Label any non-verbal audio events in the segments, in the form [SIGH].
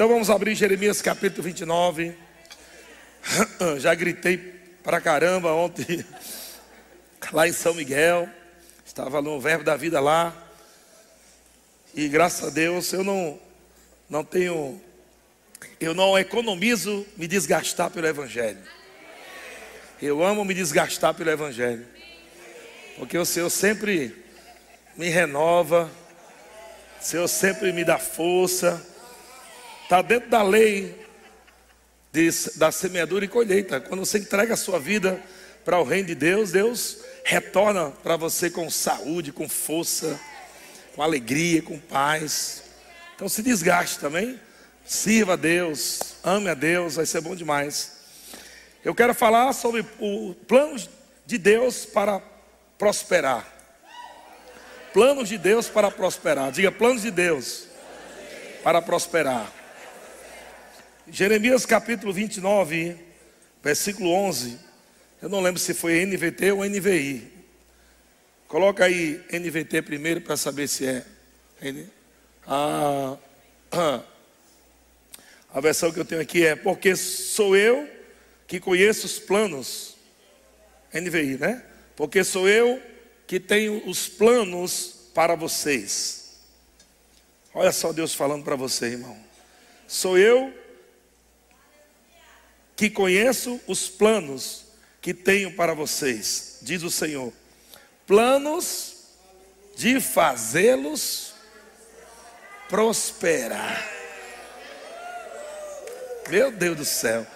Então vamos abrir Jeremias capítulo 29. [COUGHS] Já gritei pra caramba ontem, [LAUGHS] lá em São Miguel. Estava no Verbo da Vida lá. E graças a Deus eu não, não tenho, eu não economizo me desgastar pelo Evangelho. Eu amo me desgastar pelo Evangelho. Porque o Senhor sempre me renova, o Senhor sempre me dá força. Está dentro da lei de, da semeadura e colheita. Quando você entrega a sua vida para o reino de Deus, Deus retorna para você com saúde, com força, com alegria, com paz. Então se desgaste também. Sirva a Deus, ame a Deus, vai ser bom demais. Eu quero falar sobre o plano de Deus para prosperar. Planos de Deus para prosperar. Diga planos de Deus para prosperar. Jeremias capítulo 29, versículo 11. Eu não lembro se foi NVT ou NVI. Coloca aí NVT primeiro para saber se é. A, a versão que eu tenho aqui é: Porque sou eu que conheço os planos. NVI, né? Porque sou eu que tenho os planos para vocês. Olha só Deus falando para você, irmão. Sou eu que conheço os planos que tenho para vocês, diz o Senhor. Planos de fazê-los prosperar. Meu Deus do céu.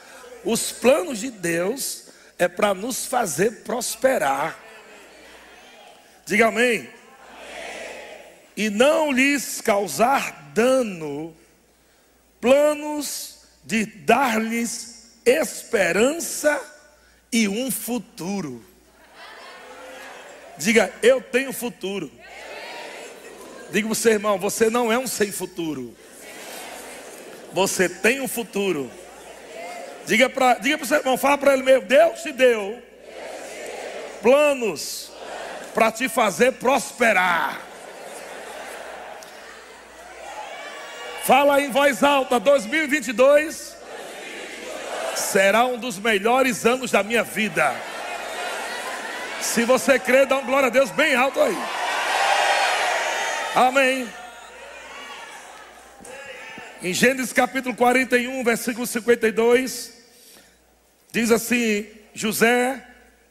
Os planos de Deus é para nos fazer prosperar. Diga amém. E não lhes causar dano. Planos de dar-lhes esperança e um futuro. Diga, eu tenho futuro. Diga para você, irmão, você não é um sem futuro. Você tem um futuro. Diga para diga o seu irmão, fala para ele mesmo, Deus te deu planos para te fazer prosperar. Fala em voz alta, 2022 será um dos melhores anos da minha vida. Se você crê, dá um glória a Deus bem alto aí. Amém. Em Gênesis capítulo 41, versículo 52, diz assim: José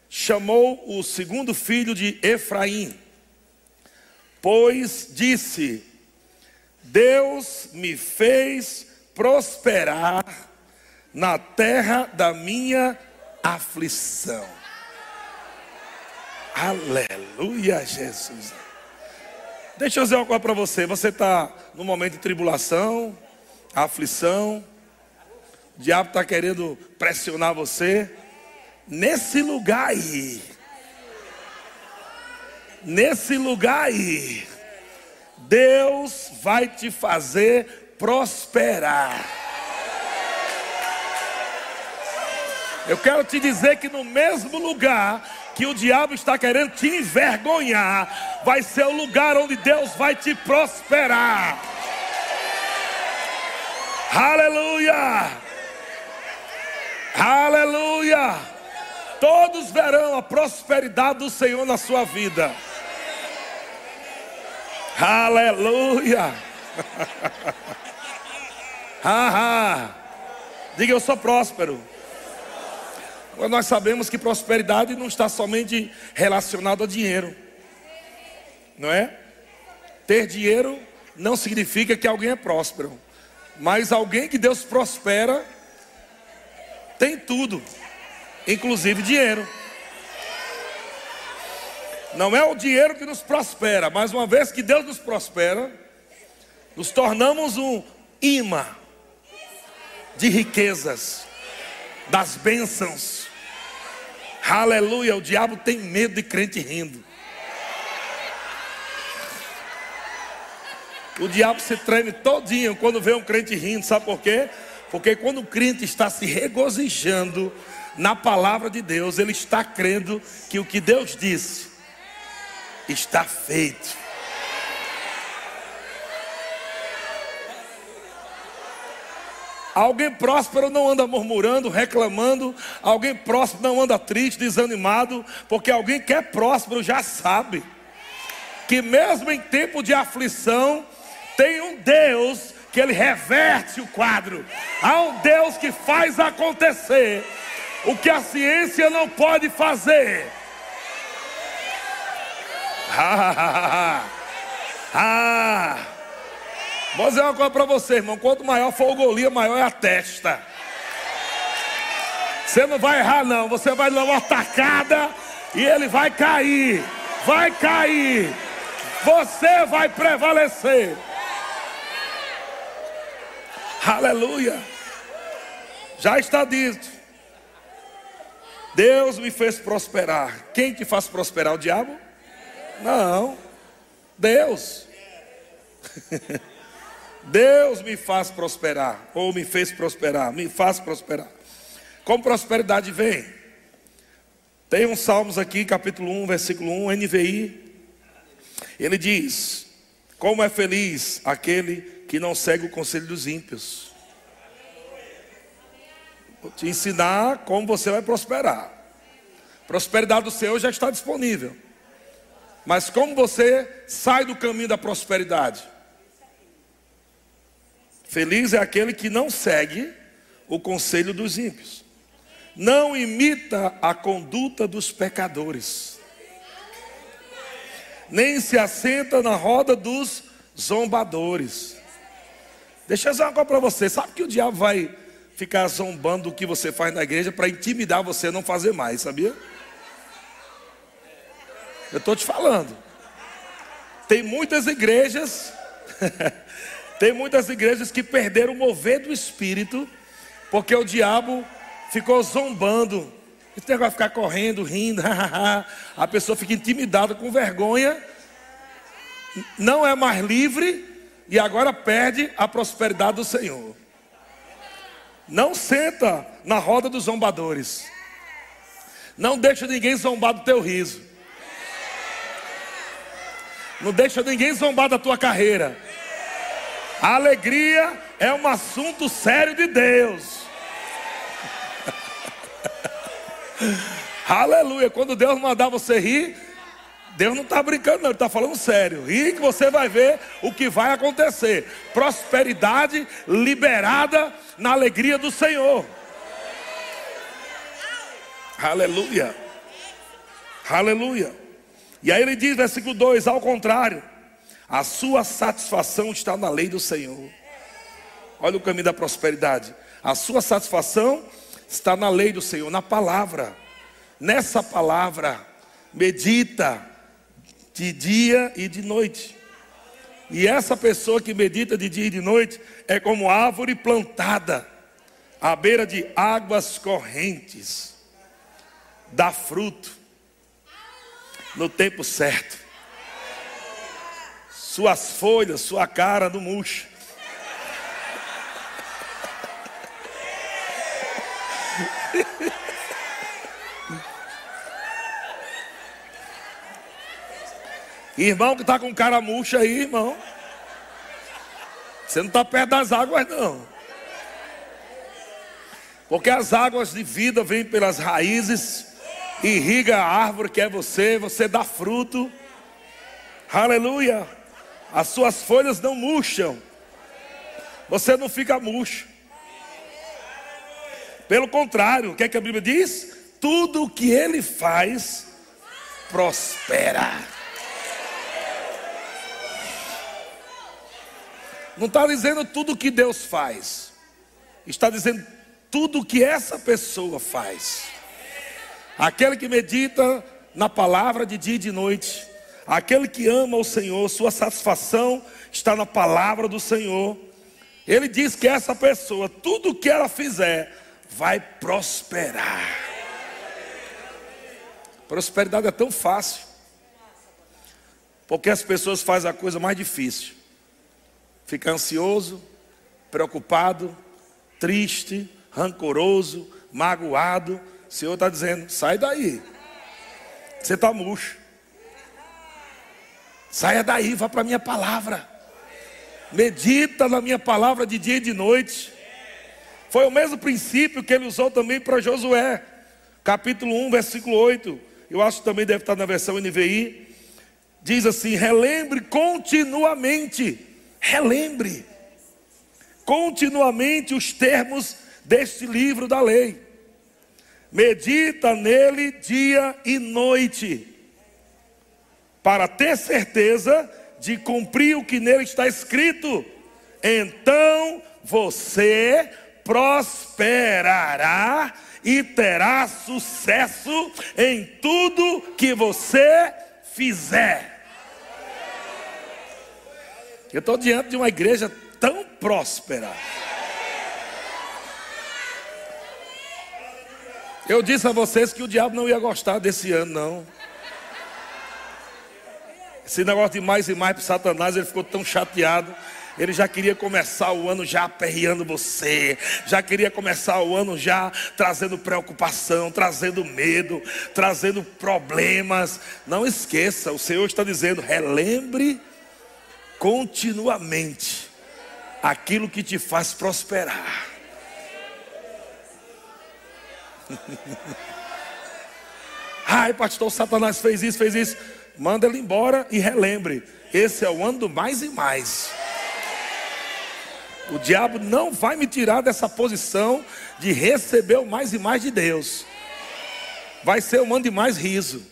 chamou o segundo filho de Efraim, pois disse: Deus me fez prosperar na terra da minha aflição. Aleluia, Jesus. Deixa eu dizer uma coisa para você. Você está no momento de tribulação, aflição, o diabo está querendo pressionar você. Nesse lugar aí, nesse lugar aí, Deus vai te fazer prosperar. Eu quero te dizer que no mesmo lugar que o diabo está querendo te envergonhar, vai ser o lugar onde Deus vai te prosperar. Aleluia! Aleluia! Todos verão a prosperidade do Senhor na sua vida. Aleluia! [LAUGHS] Diga eu sou próspero. Nós sabemos que prosperidade não está somente relacionada a dinheiro, não é? Ter dinheiro não significa que alguém é próspero, mas alguém que Deus prospera tem tudo, inclusive dinheiro. Não é o dinheiro que nos prospera, mas uma vez que Deus nos prospera, nos tornamos um imã de riquezas, das bênçãos Aleluia, o diabo tem medo de crente rindo. O diabo se treme todinho quando vê um crente rindo, sabe por quê? Porque quando o crente está se regozijando na palavra de Deus, ele está crendo que o que Deus disse está feito. Alguém próspero não anda murmurando, reclamando. Alguém próspero não anda triste, desanimado. Porque alguém que é próspero já sabe que, mesmo em tempo de aflição, tem um Deus que ele reverte o quadro. Há um Deus que faz acontecer o que a ciência não pode fazer. [LAUGHS] Ah, ah. Vou dizer uma coisa para você, irmão. Quanto maior for o Golias, maior é a testa. Você não vai errar, não. Você vai dar uma tacada e ele vai cair. Vai cair. Você vai prevalecer. Aleluia. Já está dito. Deus me fez prosperar. Quem te faz prosperar? O diabo? Não. Deus. [LAUGHS] Deus me faz prosperar, ou me fez prosperar, me faz prosperar. Como prosperidade vem? Tem um Salmos aqui, capítulo 1, versículo 1, NVI. Ele diz: Como é feliz aquele que não segue o conselho dos ímpios. Vou te ensinar como você vai prosperar. Prosperidade do Senhor já está disponível. Mas como você sai do caminho da prosperidade? Feliz é aquele que não segue o conselho dos ímpios, não imita a conduta dos pecadores, nem se assenta na roda dos zombadores. Deixa eu dizer uma coisa para você: sabe que o diabo vai ficar zombando do que você faz na igreja para intimidar você a não fazer mais, sabia? Eu estou te falando. Tem muitas igrejas [LAUGHS] Tem muitas igrejas que perderam o mover do espírito, porque o diabo ficou zombando. Esse negócio de ficar correndo, rindo, [LAUGHS] a pessoa fica intimidada com vergonha, não é mais livre e agora perde a prosperidade do Senhor. Não senta na roda dos zombadores. Não deixa ninguém zombar do teu riso. Não deixa ninguém zombar da tua carreira. A alegria é um assunto sério de Deus. [LAUGHS] Aleluia. Quando Deus mandar você rir, Deus não está brincando, não, Ele está falando sério. Ri que você vai ver o que vai acontecer. Prosperidade liberada na alegria do Senhor. Aleluia. Aleluia. E aí ele diz, versículo 2: ao contrário. A sua satisfação está na lei do Senhor. Olha o caminho da prosperidade. A sua satisfação está na lei do Senhor, na palavra. Nessa palavra, medita de dia e de noite. E essa pessoa que medita de dia e de noite é como árvore plantada à beira de águas correntes, dá fruto no tempo certo suas folhas, sua cara não murcha. Irmão que está com cara murcha aí, irmão. Você não está perto das águas, não. Porque as águas de vida vêm pelas raízes, irriga a árvore que é você, você dá fruto. Aleluia as suas folhas não murcham, você não fica murcho. Pelo contrário, o que, é que a Bíblia diz? Tudo o que ele faz prospera. Não está dizendo tudo o que Deus faz, está dizendo tudo o que essa pessoa faz. Aquele que medita na palavra de dia e de noite, Aquele que ama o Senhor, sua satisfação está na palavra do Senhor. Ele diz que essa pessoa, tudo o que ela fizer, vai prosperar. Prosperidade é tão fácil. Porque as pessoas fazem a coisa mais difícil. Fica ansioso, preocupado, triste, rancoroso, magoado. O Senhor está dizendo: sai daí. Você está murcho. Saia daí, vá para a minha palavra. Medita na minha palavra de dia e de noite. Foi o mesmo princípio que ele usou também para Josué, capítulo 1, versículo 8. Eu acho que também deve estar na versão NVI. Diz assim: relembre continuamente, relembre continuamente os termos deste livro da lei. Medita nele dia e noite, para ter certeza de cumprir o que nele está escrito. Então você prosperará e terá sucesso em tudo que você fizer. Eu estou diante de uma igreja tão próspera. Eu disse a vocês que o diabo não ia gostar desse ano, não. Esse negócio de mais e mais para Satanás, ele ficou tão chateado. Ele já queria começar o ano já aperreando você, já queria começar o ano já trazendo preocupação, trazendo medo, trazendo problemas. Não esqueça, o Senhor está dizendo: relembre continuamente aquilo que te faz prosperar. [LAUGHS] Ai, pastor, Satanás fez isso, fez isso. Manda ele embora e relembre. Esse é o ano do mais e mais. O diabo não vai me tirar dessa posição de receber o mais e mais de Deus. Vai ser um ano de mais riso,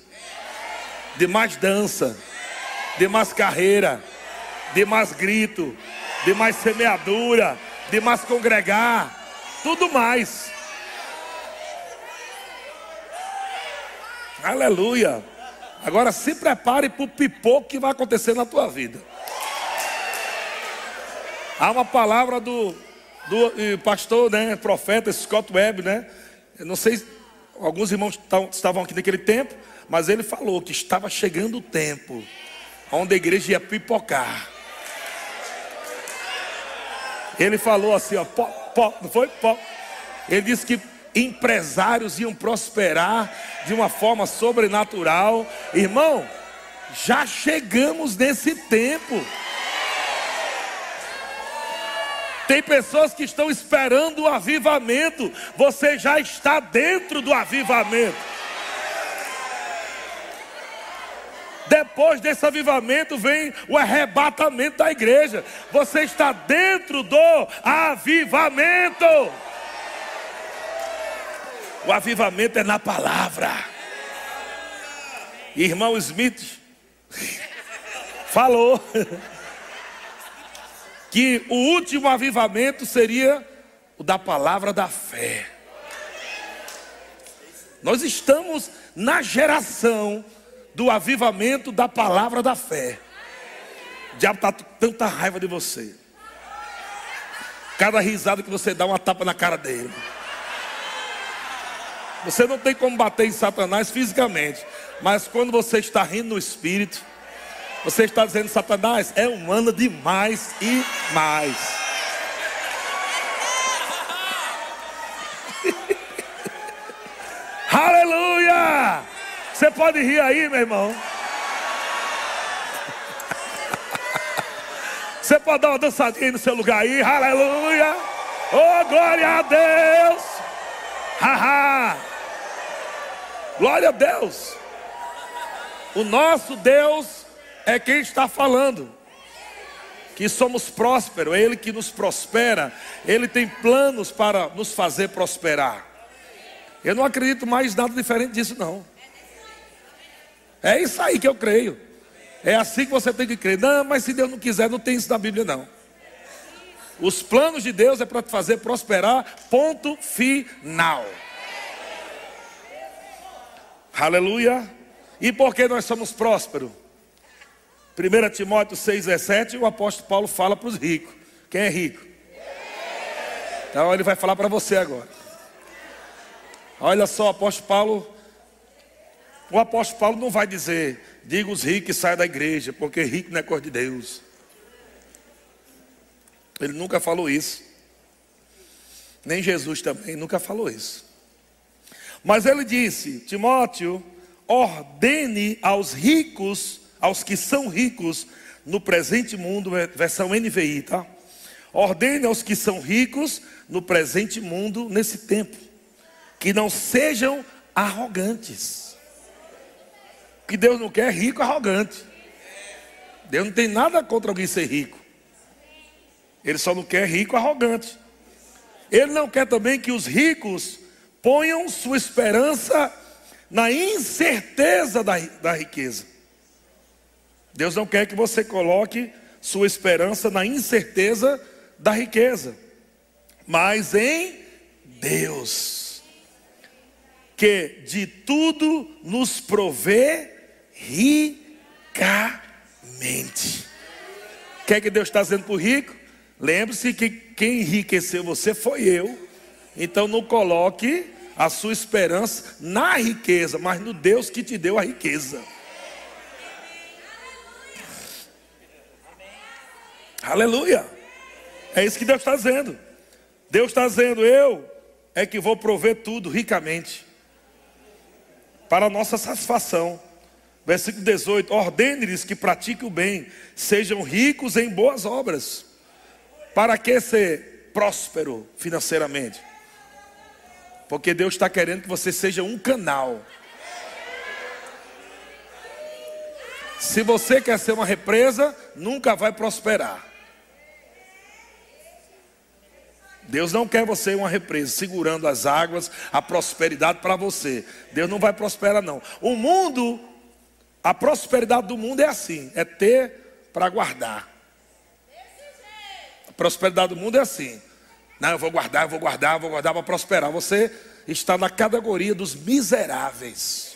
de mais dança, de mais carreira, de mais grito, de mais semeadura, de mais congregar, tudo mais. Aleluia. Agora se prepare para o pipoco que vai acontecer na tua vida. Há uma palavra do, do pastor, né, profeta Scott Webb, né? Eu não sei, alguns irmãos estavam aqui naquele tempo, mas ele falou que estava chegando o tempo onde a igreja ia pipocar. Ele falou assim, ó, pó, pó, não foi? Pó. Ele disse que empresários iam prosperar de uma forma sobrenatural. Irmão, já chegamos nesse tempo. Tem pessoas que estão esperando o avivamento. Você já está dentro do avivamento. Depois desse avivamento vem o arrebatamento da igreja. Você está dentro do avivamento. O avivamento é na palavra. Irmão Smith falou que o último avivamento seria o da palavra da fé. Nós estamos na geração do avivamento da palavra da fé. O diabo está com tanta raiva de você. Cada risada que você dá, uma tapa na cara dele. Você não tem como bater em Satanás fisicamente, mas quando você está rindo no espírito, você está dizendo: Satanás é humano demais e mais. [LAUGHS] Aleluia! Você pode rir aí, meu irmão. [LAUGHS] Você pode dar uma dançadinha aí no seu lugar aí, aleluia. Oh, glória a Deus. Haha. Glória a Deus. O nosso Deus é quem está falando. Que somos prósperos, é Ele que nos prospera, Ele tem planos para nos fazer prosperar. Eu não acredito mais nada diferente disso, não. É isso aí que eu creio. É assim que você tem que crer. Não, mas se Deus não quiser, não tem isso na Bíblia, não. Os planos de Deus é para te fazer prosperar, ponto final. Aleluia. E por que nós somos prósperos? 1 Timóteo 6,17, o apóstolo Paulo fala para os ricos. Quem é rico? Então ele vai falar para você agora. Olha só, o apóstolo Paulo o apóstolo Paulo não vai dizer, diga os ricos que saiam da igreja, porque rico não é coisa de Deus. Ele nunca falou isso. Nem Jesus também nunca falou isso. Mas ele disse: Timóteo, ordene aos ricos, aos que são ricos no presente mundo, versão NVI, tá? ordene aos que são ricos no presente mundo, nesse tempo, que não sejam arrogantes. Que Deus não quer rico arrogante. Deus não tem nada contra alguém ser rico. Ele só não quer rico arrogante. Ele não quer também que os ricos ponham sua esperança na incerteza da, da riqueza. Deus não quer que você coloque sua esperança na incerteza da riqueza, mas em Deus, que de tudo nos provê ricamente. O que é que Deus está dizendo para o rico? Lembre-se que quem enriqueceu você foi eu. Então não coloque a sua esperança na riqueza, mas no Deus que te deu a riqueza. Aleluia. É isso que Deus está dizendo. Deus está dizendo: Eu é que vou prover tudo ricamente, para a nossa satisfação. Versículo 18: Ordene-lhes que pratiquem o bem, sejam ricos em boas obras. Para que ser próspero financeiramente? Porque Deus está querendo que você seja um canal. Se você quer ser uma represa, nunca vai prosperar. Deus não quer você uma represa, segurando as águas, a prosperidade para você. Deus não vai prosperar, não. O mundo, a prosperidade do mundo é assim: é ter para guardar. A prosperidade do mundo é assim. Não, eu vou guardar, eu vou guardar, eu vou guardar para prosperar. Você está na categoria dos miseráveis.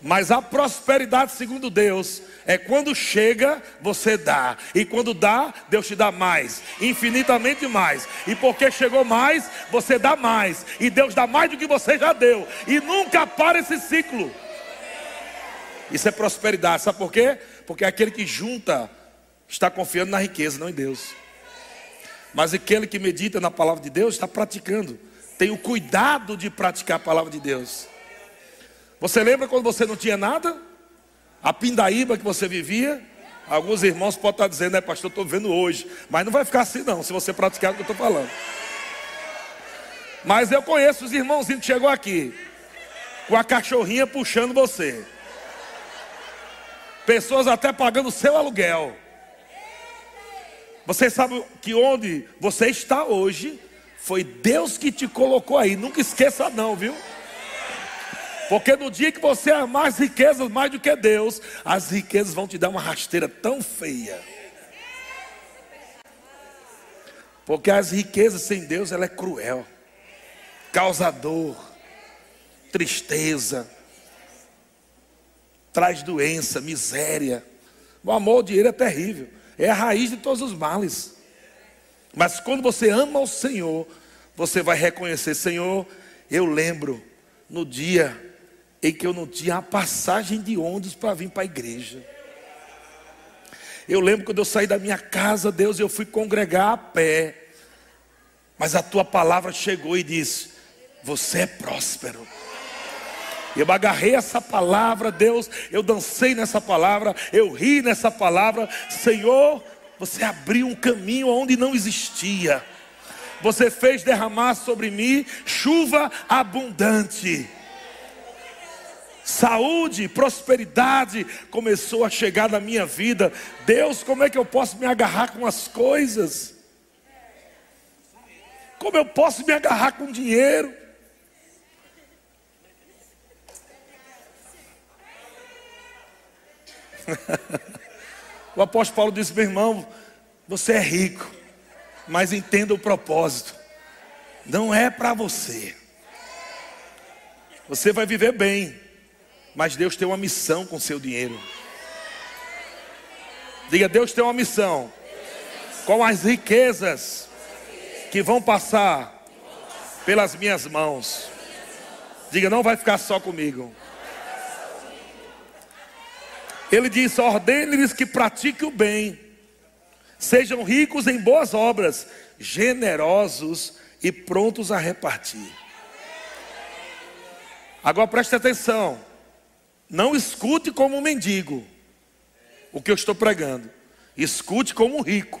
Mas a prosperidade, segundo Deus, é quando chega, você dá. E quando dá, Deus te dá mais, infinitamente mais. E porque chegou mais, você dá mais. E Deus dá mais do que você já deu. E nunca para esse ciclo. Isso é prosperidade. Sabe por quê? Porque aquele que junta está confiando na riqueza, não em Deus. Mas aquele que medita na palavra de Deus está praticando. Tem o cuidado de praticar a palavra de Deus. Você lembra quando você não tinha nada? A pindaíba que você vivia? Alguns irmãos podem estar dizendo, né, pastor, estou vendo hoje. Mas não vai ficar assim, não, se você praticar o que eu estou falando. Mas eu conheço os irmãozinhos que chegou aqui, com a cachorrinha puxando você. Pessoas até pagando seu aluguel. Você sabe que onde você está hoje, foi Deus que te colocou aí. Nunca esqueça, não, viu? Porque no dia que você amar as riquezas mais do que Deus, as riquezas vão te dar uma rasteira tão feia. Porque as riquezas sem Deus, ela é cruel, causa dor, tristeza, traz doença, miséria. O amor ao dinheiro é terrível, é a raiz de todos os males. Mas quando você ama o Senhor, você vai reconhecer, Senhor, eu lembro no dia em que eu não tinha a passagem de ônibus para vir para a igreja. Eu lembro quando eu saí da minha casa, Deus, eu fui congregar a pé. Mas a tua palavra chegou e disse: Você é próspero. Eu agarrei essa palavra, Deus, eu dancei nessa palavra, eu ri nessa palavra. Senhor, você abriu um caminho onde não existia. Você fez derramar sobre mim chuva abundante saúde, prosperidade começou a chegar na minha vida. Deus, como é que eu posso me agarrar com as coisas? Como eu posso me agarrar com dinheiro? [LAUGHS] o apóstolo Paulo disse: meu irmão, você é rico, mas entenda o propósito. Não é para você. Você vai viver bem, mas Deus tem uma missão com seu dinheiro. Diga, Deus tem uma missão com as riquezas que vão passar pelas minhas mãos. Diga, não vai ficar só comigo. Ele diz: ordene-lhes que pratiquem o bem, sejam ricos em boas obras, generosos e prontos a repartir. Agora preste atenção. Não escute como um mendigo o que eu estou pregando. Escute como um rico.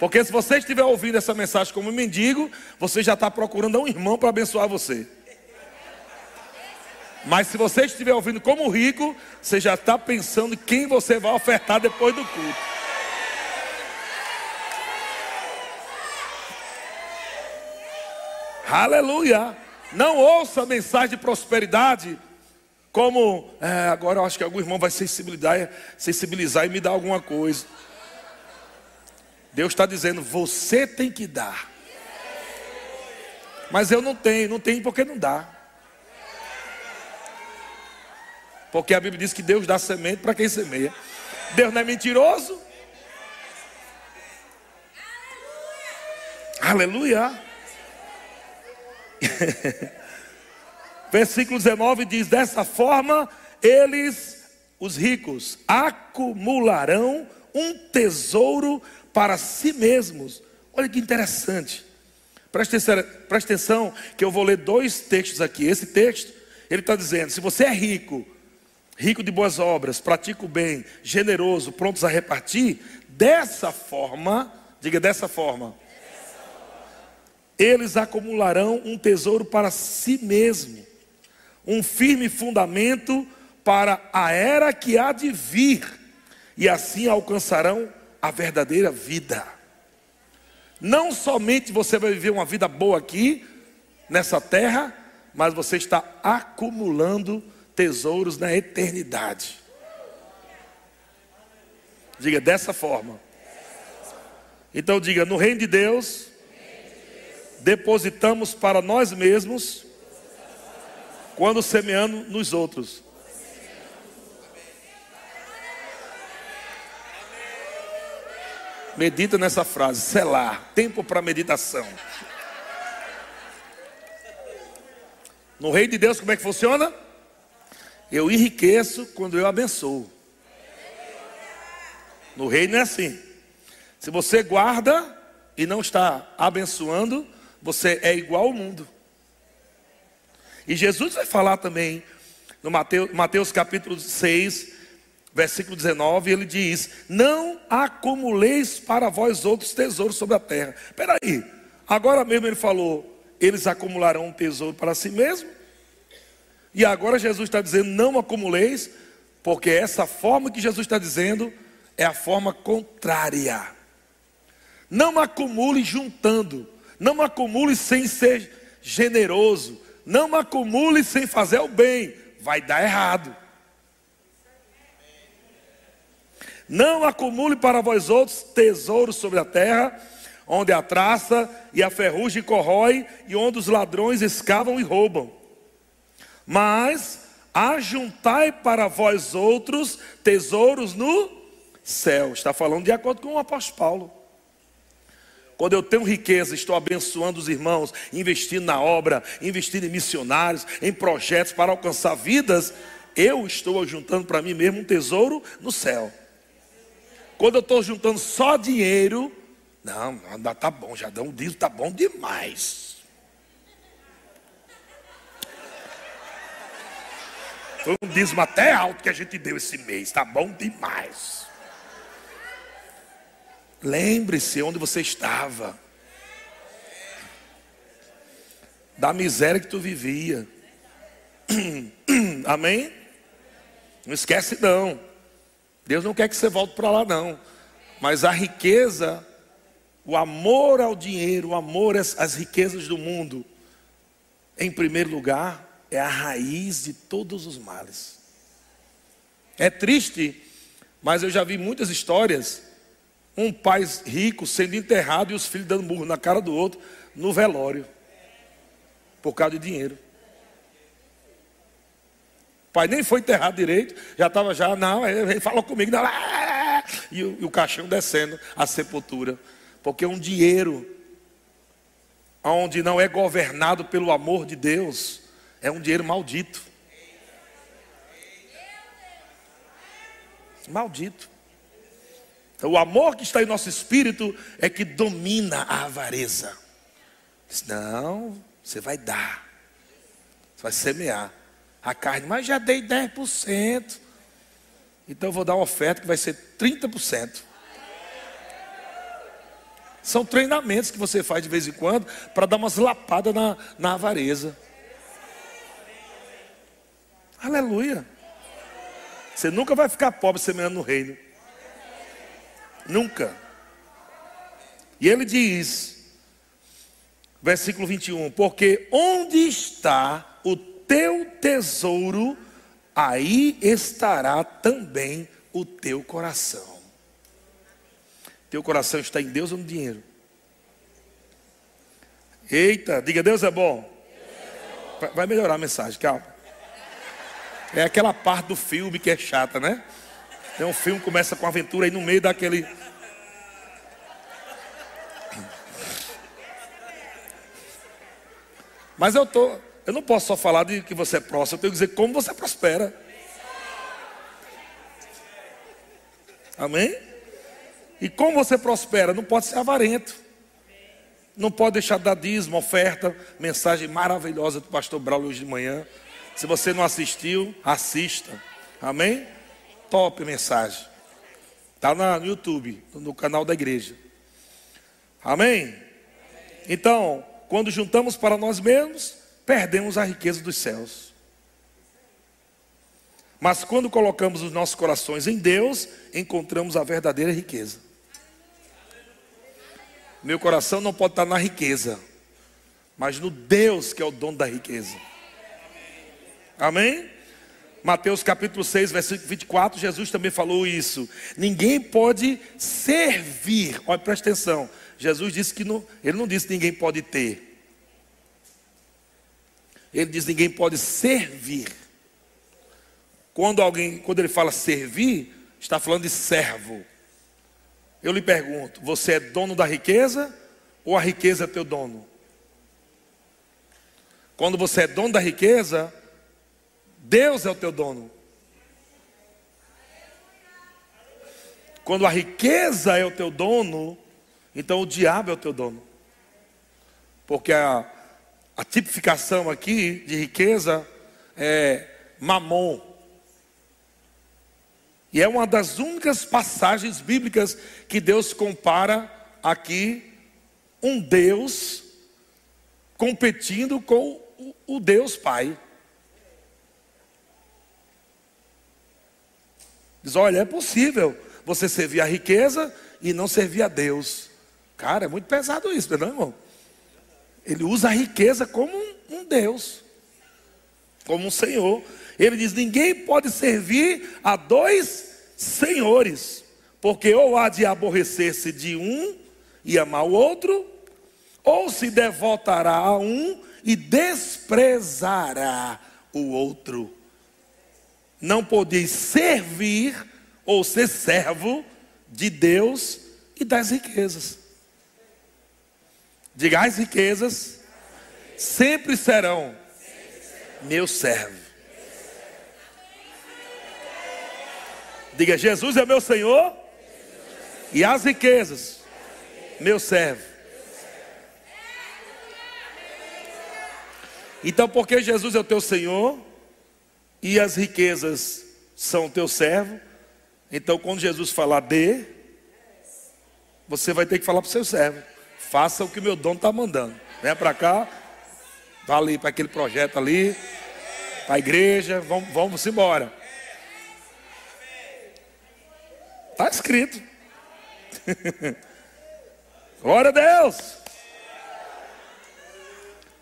Porque se você estiver ouvindo essa mensagem como um mendigo, você já está procurando um irmão para abençoar você. Mas se você estiver ouvindo como rico, você já está pensando em quem você vai ofertar depois do culto. Aleluia! Não ouça a mensagem de prosperidade como é, agora eu acho que algum irmão vai sensibilizar, sensibilizar e me dar alguma coisa. Deus está dizendo: você tem que dar. Mas eu não tenho, não tenho porque não dá. Porque a Bíblia diz que Deus dá semente para quem semeia. Deus não é mentiroso. Aleluia. Versículo 19 diz: Dessa forma, eles, os ricos, acumularão um tesouro para si mesmos. Olha que interessante. Preste atenção, preste atenção que eu vou ler dois textos aqui. Esse texto, ele está dizendo: se você é rico, rico de boas obras, pratica o bem, generoso, prontos a repartir, dessa forma, diga dessa forma, eles acumularão um tesouro para si mesmo um firme fundamento para a era que há de vir, e assim alcançarão a verdadeira vida. Não somente você vai viver uma vida boa aqui, nessa terra, mas você está acumulando tesouros na eternidade. Diga dessa forma. Então diga: no reino de Deus, depositamos para nós mesmos quando semeando nos outros. Medita nessa frase, selar, tempo para meditação. No reino de Deus, como é que funciona? Eu enriqueço quando eu abençoo. No reino é assim. Se você guarda e não está abençoando, você é igual ao mundo. E Jesus vai falar também no Mateus, Mateus capítulo 6, versículo 19, ele diz: Não acumuleis para vós outros tesouros sobre a terra. Espera aí, agora mesmo ele falou: Eles acumularão um tesouro para si mesmo. E agora Jesus está dizendo: Não acumuleis, porque essa forma que Jesus está dizendo é a forma contrária. Não acumule juntando, não acumule sem ser generoso, não acumule sem fazer o bem, vai dar errado. Não acumule para vós outros tesouros sobre a terra, onde a traça e a ferrugem corrói, e onde os ladrões escavam e roubam. Mas ajuntai para vós outros tesouros no céu. Está falando de acordo com o apóstolo Paulo. Quando eu tenho riqueza, estou abençoando os irmãos, investindo na obra, investindo em missionários, em projetos para alcançar vidas, eu estou juntando para mim mesmo um tesouro no céu. Quando eu estou juntando só dinheiro, não, tá bom, já dá um dízimo, tá bom demais. Foi um dízimo até alto que a gente deu esse mês, tá bom demais. Lembre-se onde você estava. Da miséria que tu vivia. [CLEARS THROAT] Amém? Não esquece não. Deus não quer que você volte para lá não. Mas a riqueza, o amor ao dinheiro, o amor às, às riquezas do mundo, em primeiro lugar, é a raiz de todos os males. É triste, mas eu já vi muitas histórias um pai rico sendo enterrado e os filhos dando burro na cara do outro no velório, por causa de dinheiro. O pai nem foi enterrado direito, já estava já, não, ele falou comigo, não, e, o, e o caixão descendo a sepultura, porque um dinheiro onde não é governado pelo amor de Deus, é um dinheiro maldito. Maldito. Então, o amor que está em nosso espírito é que domina a avareza. Não, você vai dar, você vai semear a carne, mas já dei 10%. Então eu vou dar uma oferta que vai ser 30%. São treinamentos que você faz de vez em quando para dar umas lapadas na, na avareza. Aleluia. Você nunca vai ficar pobre semeando no reino. Nunca. E ele diz, versículo 21, porque onde está o teu tesouro, aí estará também o teu coração. Teu coração está em Deus ou no dinheiro? Eita, diga Deus é bom. Vai melhorar a mensagem, calma. É aquela parte do filme que é chata, né? Tem um filme que começa com aventura aí no meio daquele. Mas eu tô, eu não posso só falar de que você é próximo, eu tenho que dizer como você prospera. Amém? E como você prospera? Não pode ser avarento. Não pode deixar de dar dízimo, oferta, mensagem maravilhosa do pastor Braulio hoje de manhã. Se você não assistiu, assista. Amém? Top mensagem. Está no YouTube, no canal da igreja. Amém? Então, quando juntamos para nós mesmos, perdemos a riqueza dos céus. Mas quando colocamos os nossos corações em Deus, encontramos a verdadeira riqueza. Meu coração não pode estar na riqueza, mas no Deus que é o dono da riqueza. Amém? Mateus capítulo 6, versículo 24, Jesus também falou isso. Ninguém pode servir. Olha, presta atenção. Jesus disse que não, ele não disse ninguém pode ter. Ele diz ninguém pode servir. Quando alguém, quando ele fala servir, está falando de servo. Eu lhe pergunto, você é dono da riqueza ou a riqueza é teu dono? Quando você é dono da riqueza, Deus é o teu dono. Quando a riqueza é o teu dono, então o diabo é o teu dono. Porque a, a tipificação aqui de riqueza é mamon. E é uma das únicas passagens bíblicas que Deus compara aqui um Deus competindo com o Deus Pai. Diz: olha, é possível você servir a riqueza e não servir a Deus. Cara, é muito pesado isso, não é, irmão? Ele usa a riqueza como um, um Deus, como um Senhor. Ele diz: ninguém pode servir a dois senhores, porque ou há de aborrecer-se de um e amar o outro, ou se devotará a um e desprezará o outro não podeis servir ou ser servo de Deus e das riquezas. Diga, as riquezas sempre serão meu servo. Diga, Jesus é meu Senhor e as riquezas, meu servo. Então, porque Jesus é o teu Senhor, e as riquezas são teu servo. Então, quando Jesus falar de, você vai ter que falar para o seu servo: faça o que o meu dono está mandando. Venha para cá, vá ali para aquele projeto ali, para a igreja, vamos, vamos embora. Está escrito. [LAUGHS] Glória a Deus.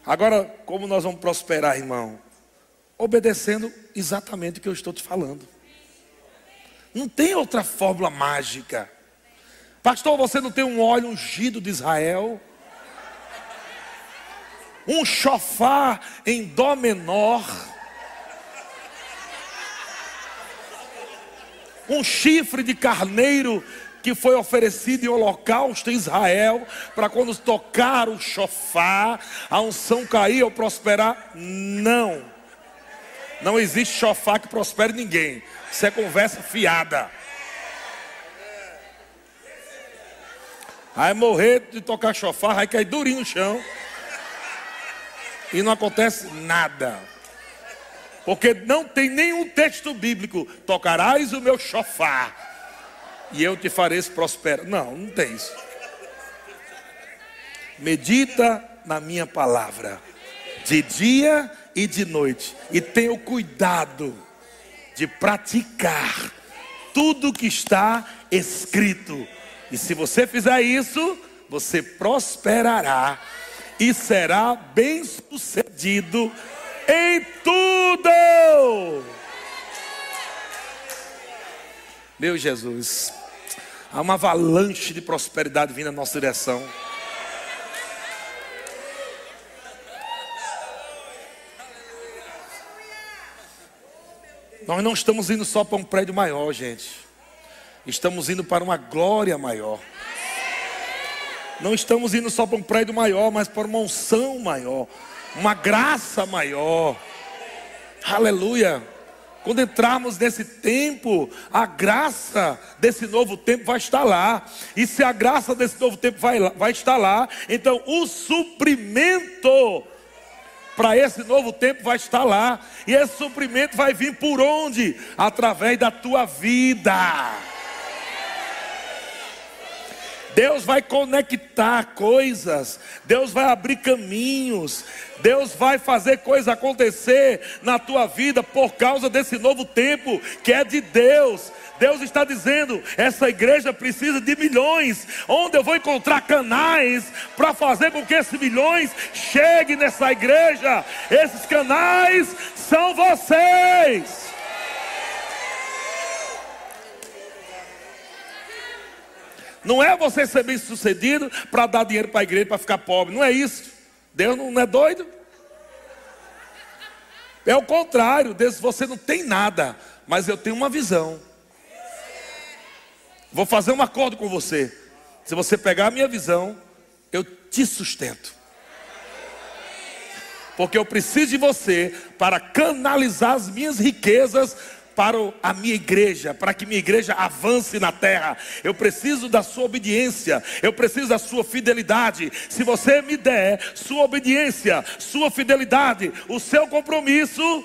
Agora, como nós vamos prosperar, irmão? Obedecendo exatamente o que eu estou te falando. Não tem outra fórmula mágica. Pastor, você não tem um óleo ungido de Israel? Um chofar em dó menor? Um chifre de carneiro que foi oferecido em holocausto em Israel, para quando tocar o chofar, a unção cair ou prosperar? Não. Não existe chofá que prospere ninguém. Isso é conversa fiada. Aí morrer de tocar chofá, vai cair durinho no chão. E não acontece nada. Porque não tem nenhum texto bíblico, tocarás o meu chofar e eu te farei prosperar. Não, não tem isso. Medita na minha palavra, de dia e de noite, e tenha o cuidado de praticar tudo que está escrito. E se você fizer isso, você prosperará e será bem sucedido em tudo. Meu Jesus, há uma avalanche de prosperidade vindo na nossa direção. Nós não estamos indo só para um prédio maior, gente. Estamos indo para uma glória maior. Não estamos indo só para um prédio maior, mas para uma unção maior, uma graça maior. Aleluia. Quando entrarmos nesse tempo, a graça desse novo tempo vai estar lá. E se a graça desse novo tempo vai, vai estar lá, então o suprimento para esse novo tempo vai estar lá. E esse suprimento vai vir por onde? Através da tua vida. Deus vai conectar coisas, Deus vai abrir caminhos, Deus vai fazer coisas acontecer na tua vida por causa desse novo tempo que é de Deus. Deus está dizendo: essa igreja precisa de milhões. Onde eu vou encontrar canais para fazer com que esses milhões cheguem nessa igreja? Esses canais são vocês. Não é você ser bem sucedido para dar dinheiro para a igreja para ficar pobre. Não é isso. Deus não é doido. É o contrário. Deus, você não tem nada, mas eu tenho uma visão. Vou fazer um acordo com você. Se você pegar a minha visão, eu te sustento. Porque eu preciso de você para canalizar as minhas riquezas para a minha igreja, para que minha igreja avance na terra. Eu preciso da sua obediência, eu preciso da sua fidelidade. Se você me der sua obediência, sua fidelidade, o seu compromisso,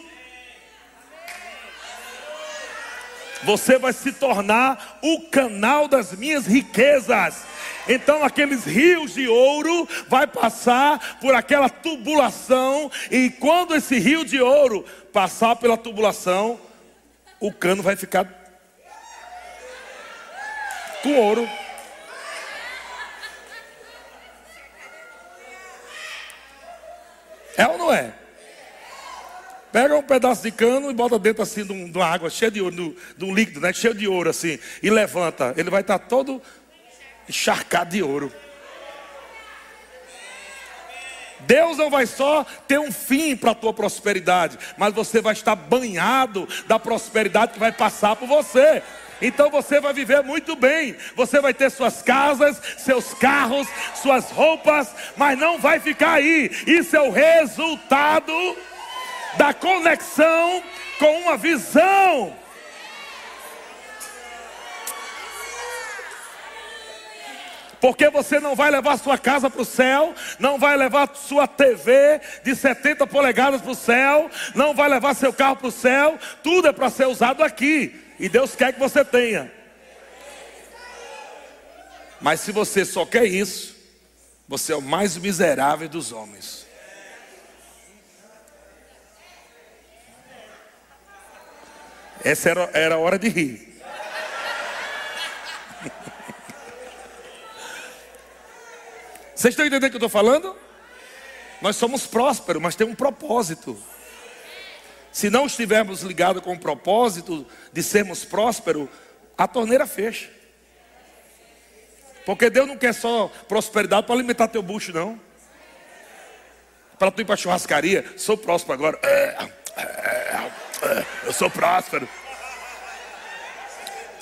você vai se tornar o canal das minhas riquezas. Então aqueles rios de ouro vai passar por aquela tubulação e quando esse rio de ouro passar pela tubulação, o cano vai ficar com ouro. É ou não é? Pega um pedaço de cano e bota dentro assim de, uma água cheia de ouro, de um líquido, né? Cheio de ouro assim, e levanta. Ele vai estar todo encharcado de ouro. Deus não vai só ter um fim para a tua prosperidade, mas você vai estar banhado da prosperidade que vai passar por você. Então você vai viver muito bem. Você vai ter suas casas, seus carros, suas roupas, mas não vai ficar aí. Isso é o resultado da conexão com uma visão Porque você não vai levar sua casa para o céu, não vai levar sua TV de 70 polegadas para o céu, não vai levar seu carro para o céu, tudo é para ser usado aqui. E Deus quer que você tenha. Mas se você só quer isso, você é o mais miserável dos homens. Essa era, era a hora de rir. Vocês estão entendendo o que eu estou falando? Nós somos prósperos, mas tem um propósito. Se não estivermos ligados com o propósito de sermos prósperos, a torneira fecha. Porque Deus não quer só prosperidade para alimentar teu bucho, não. Para tu ir para churrascaria, sou próspero agora. É, é, é, eu sou próspero.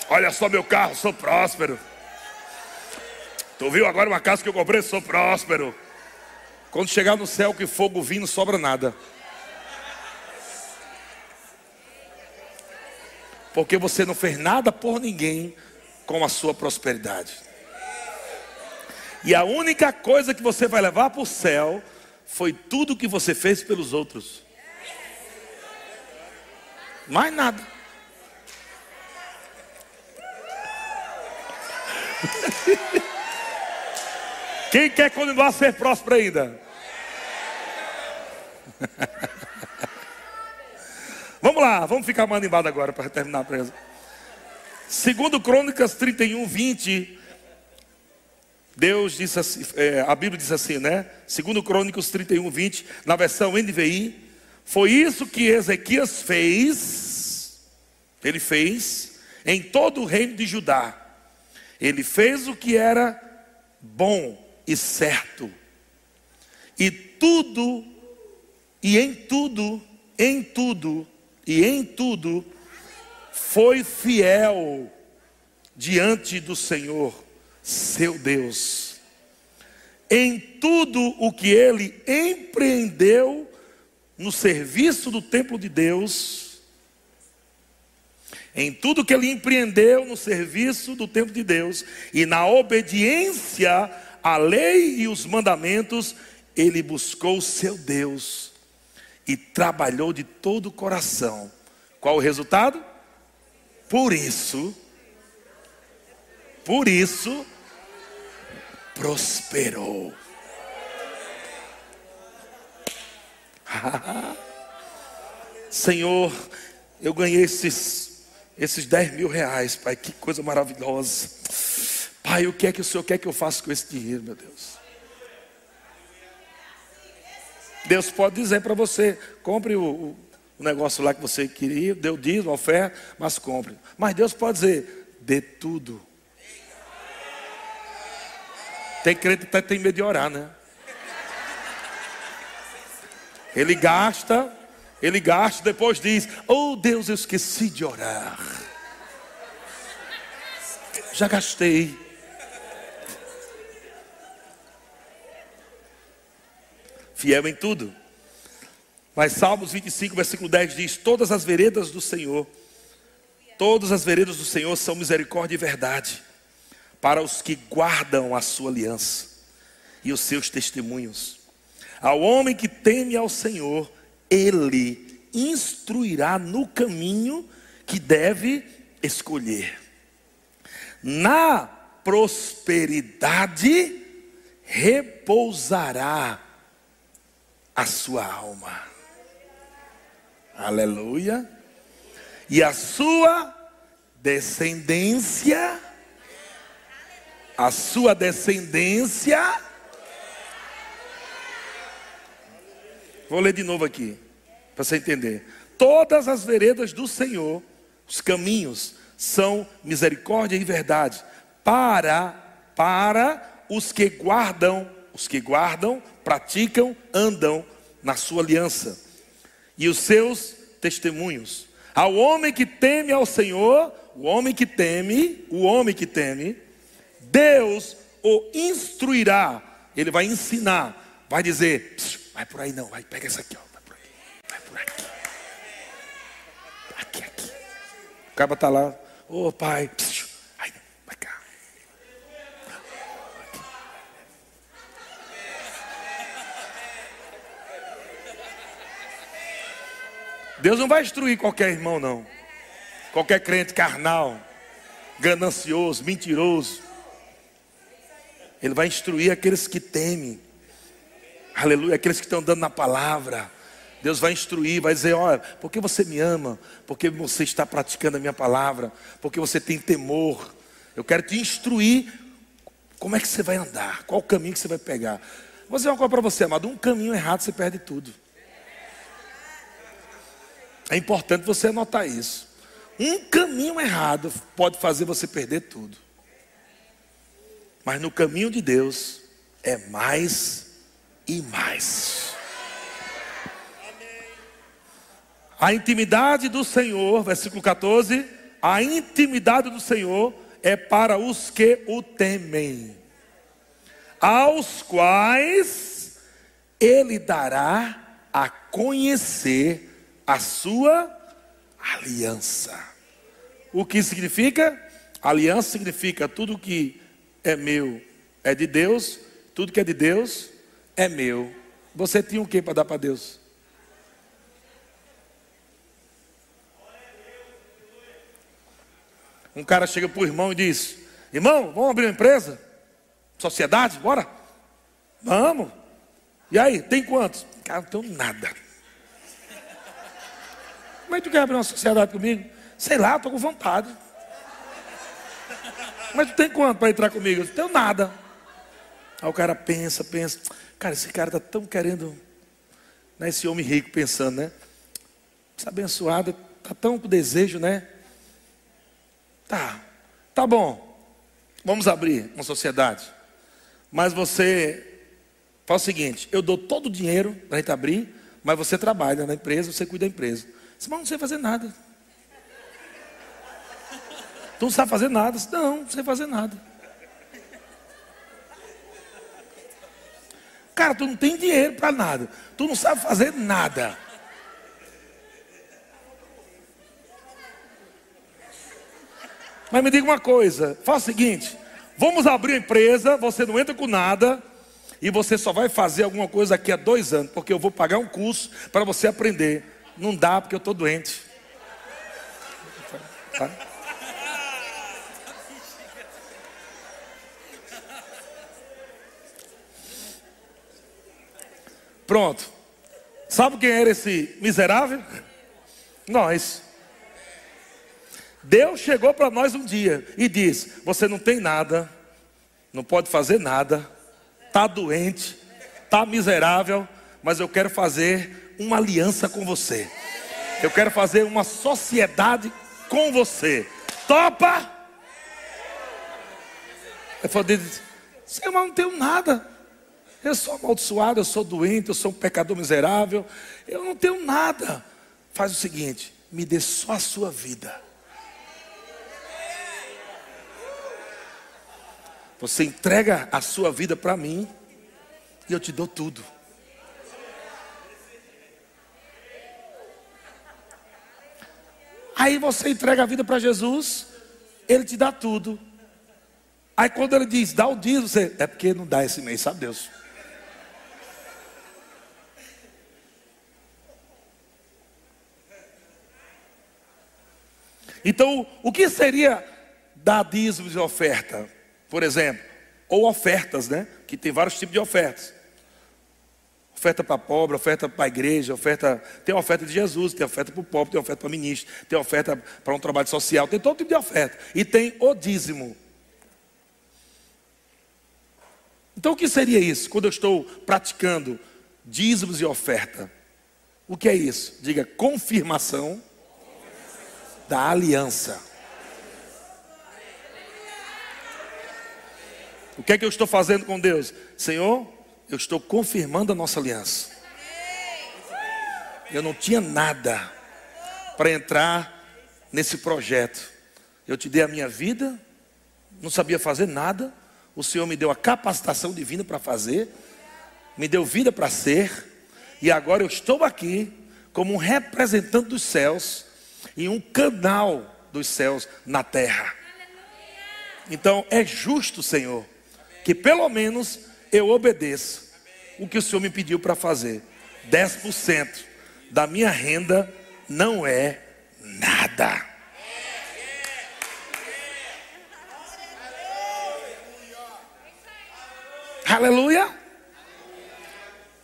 Olha só meu carro, sou próspero. Tu viu agora uma casa que eu comprei? Sou próspero. Quando chegar no céu, que fogo vindo, não sobra nada. Porque você não fez nada por ninguém com a sua prosperidade. E a única coisa que você vai levar para o céu foi tudo que você fez pelos outros. Mais nada. [LAUGHS] Quem quer continuar a ser próspero ainda? [LAUGHS] vamos lá, vamos ficar animado agora para terminar a presa. Segundo Crônicas 31, 20, Deus disse assim, é, a Bíblia diz assim, né? Segundo Crônicas 31, 20, na versão NVI, foi isso que Ezequias fez, ele fez, em todo o reino de Judá. Ele fez o que era bom e certo. E tudo, e em tudo, em tudo, e em tudo, foi fiel diante do Senhor, seu Deus. Em tudo o que ele empreendeu no serviço do templo de Deus, em tudo que ele empreendeu no serviço do templo de Deus e na obediência à lei e os mandamentos, ele buscou o seu Deus e trabalhou de todo o coração. Qual o resultado? Por isso, por isso, prosperou. [LAUGHS] Senhor, eu ganhei esses, esses 10 mil reais, Pai, que coisa maravilhosa. Pai, o que é que o Senhor quer que eu faça com esse dinheiro, meu Deus? Deus pode dizer para você: compre o, o, negócio lá que você queria, deu dízimo, oferta, mas compre. Mas Deus pode dizer: dê tudo. Tem crente que tem medo de orar, né? Ele gasta, ele gasta, depois diz: Oh Deus, eu esqueci de orar. Já gastei. Fiel em tudo. Mas Salmos 25, versículo 10 diz: Todas as veredas do Senhor, todas as veredas do Senhor são misericórdia e verdade, para os que guardam a sua aliança e os seus testemunhos. Ao homem que teme ao Senhor, ele instruirá no caminho que deve escolher. Na prosperidade repousará a sua alma. Aleluia. E a sua descendência, a sua descendência Vou ler de novo aqui, para você entender. Todas as veredas do Senhor, os caminhos, são misericórdia e verdade para para os que guardam, os que guardam, praticam, andam na sua aliança e os seus testemunhos. Ao homem que teme ao Senhor, o homem que teme, o homem que teme, Deus o instruirá, ele vai ensinar, vai dizer: Vai por aí não, vai, pega essa aqui, ó. Vai por aí. Vai por aqui. Aqui, aqui. O cabo tá lá. Ô oh, pai. Deus não vai instruir qualquer irmão, não. Qualquer crente carnal, ganancioso, mentiroso. Ele vai instruir aqueles que temem Aleluia. Aqueles que estão andando na palavra. Deus vai instruir, vai dizer: olha, porque você me ama, porque você está praticando a minha palavra, porque você tem temor. Eu quero te instruir como é que você vai andar, qual o caminho que você vai pegar. Vou dizer uma coisa para você, amado: um caminho errado você perde tudo. É importante você anotar isso. Um caminho errado pode fazer você perder tudo. Mas no caminho de Deus é mais e mais. A intimidade do Senhor, versículo 14: a intimidade do Senhor é para os que o temem, aos quais Ele dará a conhecer a sua aliança. O que significa? Aliança significa tudo que é meu é de Deus, tudo que é de Deus é meu. Você tinha o que para dar para Deus? Um cara chega para o irmão e diz: Irmão, vamos abrir uma empresa? Sociedade? Bora? Vamos. E aí, tem quantos? Cara, não tenho nada. Como é que tu quer abrir uma sociedade comigo? Sei lá, estou com vontade. Mas tu tem quanto para entrar comigo? Eu não tenho nada. Aí o cara pensa, pensa. Cara, esse cara está tão querendo. Né, esse homem rico pensando, né? Essa abençoada, está tão com desejo, né? Tá, tá bom. Vamos abrir uma sociedade. Mas você faz o seguinte: eu dou todo o dinheiro para a gente abrir, mas você trabalha na empresa, você cuida da empresa. Você não sei fazer nada. Tu não sabe fazer nada? Não, não sei fazer nada. Cara, tu não tem dinheiro para nada. Tu não sabe fazer nada. Mas me diga uma coisa: faz o seguinte, vamos abrir a empresa, você não entra com nada, e você só vai fazer alguma coisa daqui a dois anos, porque eu vou pagar um curso para você aprender. Não dá porque eu estou doente. Tá? Pronto. Sabe quem era esse miserável? Nós. Deus chegou para nós um dia e disse: Você não tem nada, não pode fazer nada, está doente, está miserável, mas eu quero fazer uma aliança com você. Eu quero fazer uma sociedade com você. Topa? Eu falei: Senhor, mas não tenho nada. Eu sou amaldiçoado, eu sou doente, eu sou um pecador miserável. Eu não tenho nada. Faz o seguinte: me dê só a sua vida. Você entrega a sua vida para mim e eu te dou tudo. Aí você entrega a vida para Jesus, ele te dá tudo. Aí quando ele diz, dá o dízimo, você, é porque não dá esse mês, sabe Deus? Então, o que seria dar dízimos e oferta? por exemplo, ou ofertas, né? Que tem vários tipos de ofertas. Oferta para pobre, oferta para a igreja, oferta. Tem oferta de Jesus, tem oferta para o pobre, tem oferta para ministro, tem oferta para um trabalho social, tem todo tipo de oferta. E tem o dízimo. Então o que seria isso? Quando eu estou praticando dízimos e oferta. O que é isso? Diga confirmação da aliança. O que é que eu estou fazendo com Deus? Senhor, eu estou confirmando a nossa aliança. Eu não tinha nada para entrar nesse projeto. Eu te dei a minha vida, não sabia fazer nada. O Senhor me deu a capacitação divina para fazer, me deu vida para ser, e agora eu estou aqui como um representante dos céus e um canal dos céus na terra. Então é justo, Senhor, que pelo menos eu obedeço o que o Senhor me pediu para fazer. 10% da minha renda não é nada. Aleluia.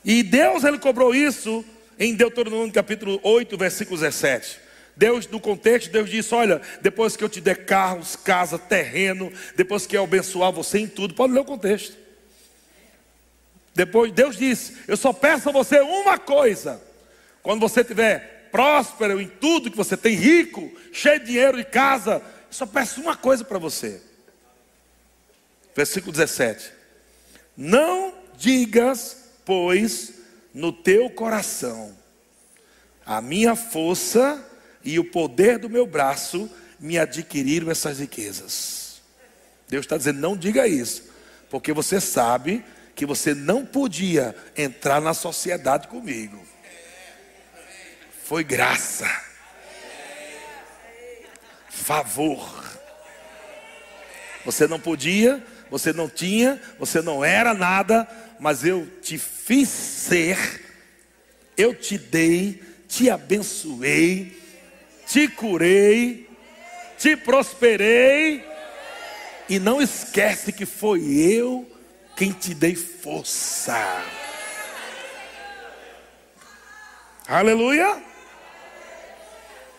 E Deus ele cobrou isso em Deuteronômio capítulo 8, versículo 17. Deus, no contexto, Deus disse: Olha, depois que eu te der carros, casa, terreno, depois que eu abençoar você em tudo, pode ler o contexto. Depois, Deus disse: Eu só peço a você uma coisa. Quando você estiver próspero em tudo que você tem, rico, cheio de dinheiro e casa, eu só peço uma coisa para você. Versículo 17: Não digas, pois, no teu coração, a minha força e o poder do meu braço me adquiriram essas riquezas. Deus está dizendo: não diga isso, porque você sabe que você não podia entrar na sociedade comigo. Foi graça, favor. Você não podia, você não tinha, você não era nada, mas eu te fiz ser, eu te dei, te abençoei, te curei, te prosperei. E não esquece que foi eu quem te dei força. Aleluia.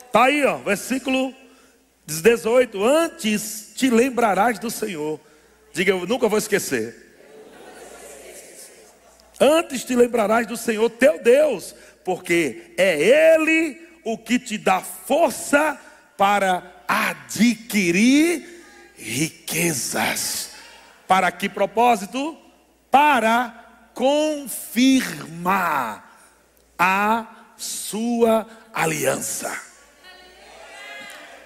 Está aí, ó, versículo 18. Antes te lembrarás do Senhor. Diga, eu nunca vou esquecer. Antes te lembrarás do Senhor teu Deus, porque é Ele o que te dá força para adquirir riquezas. Para que propósito? Para confirmar a sua aliança.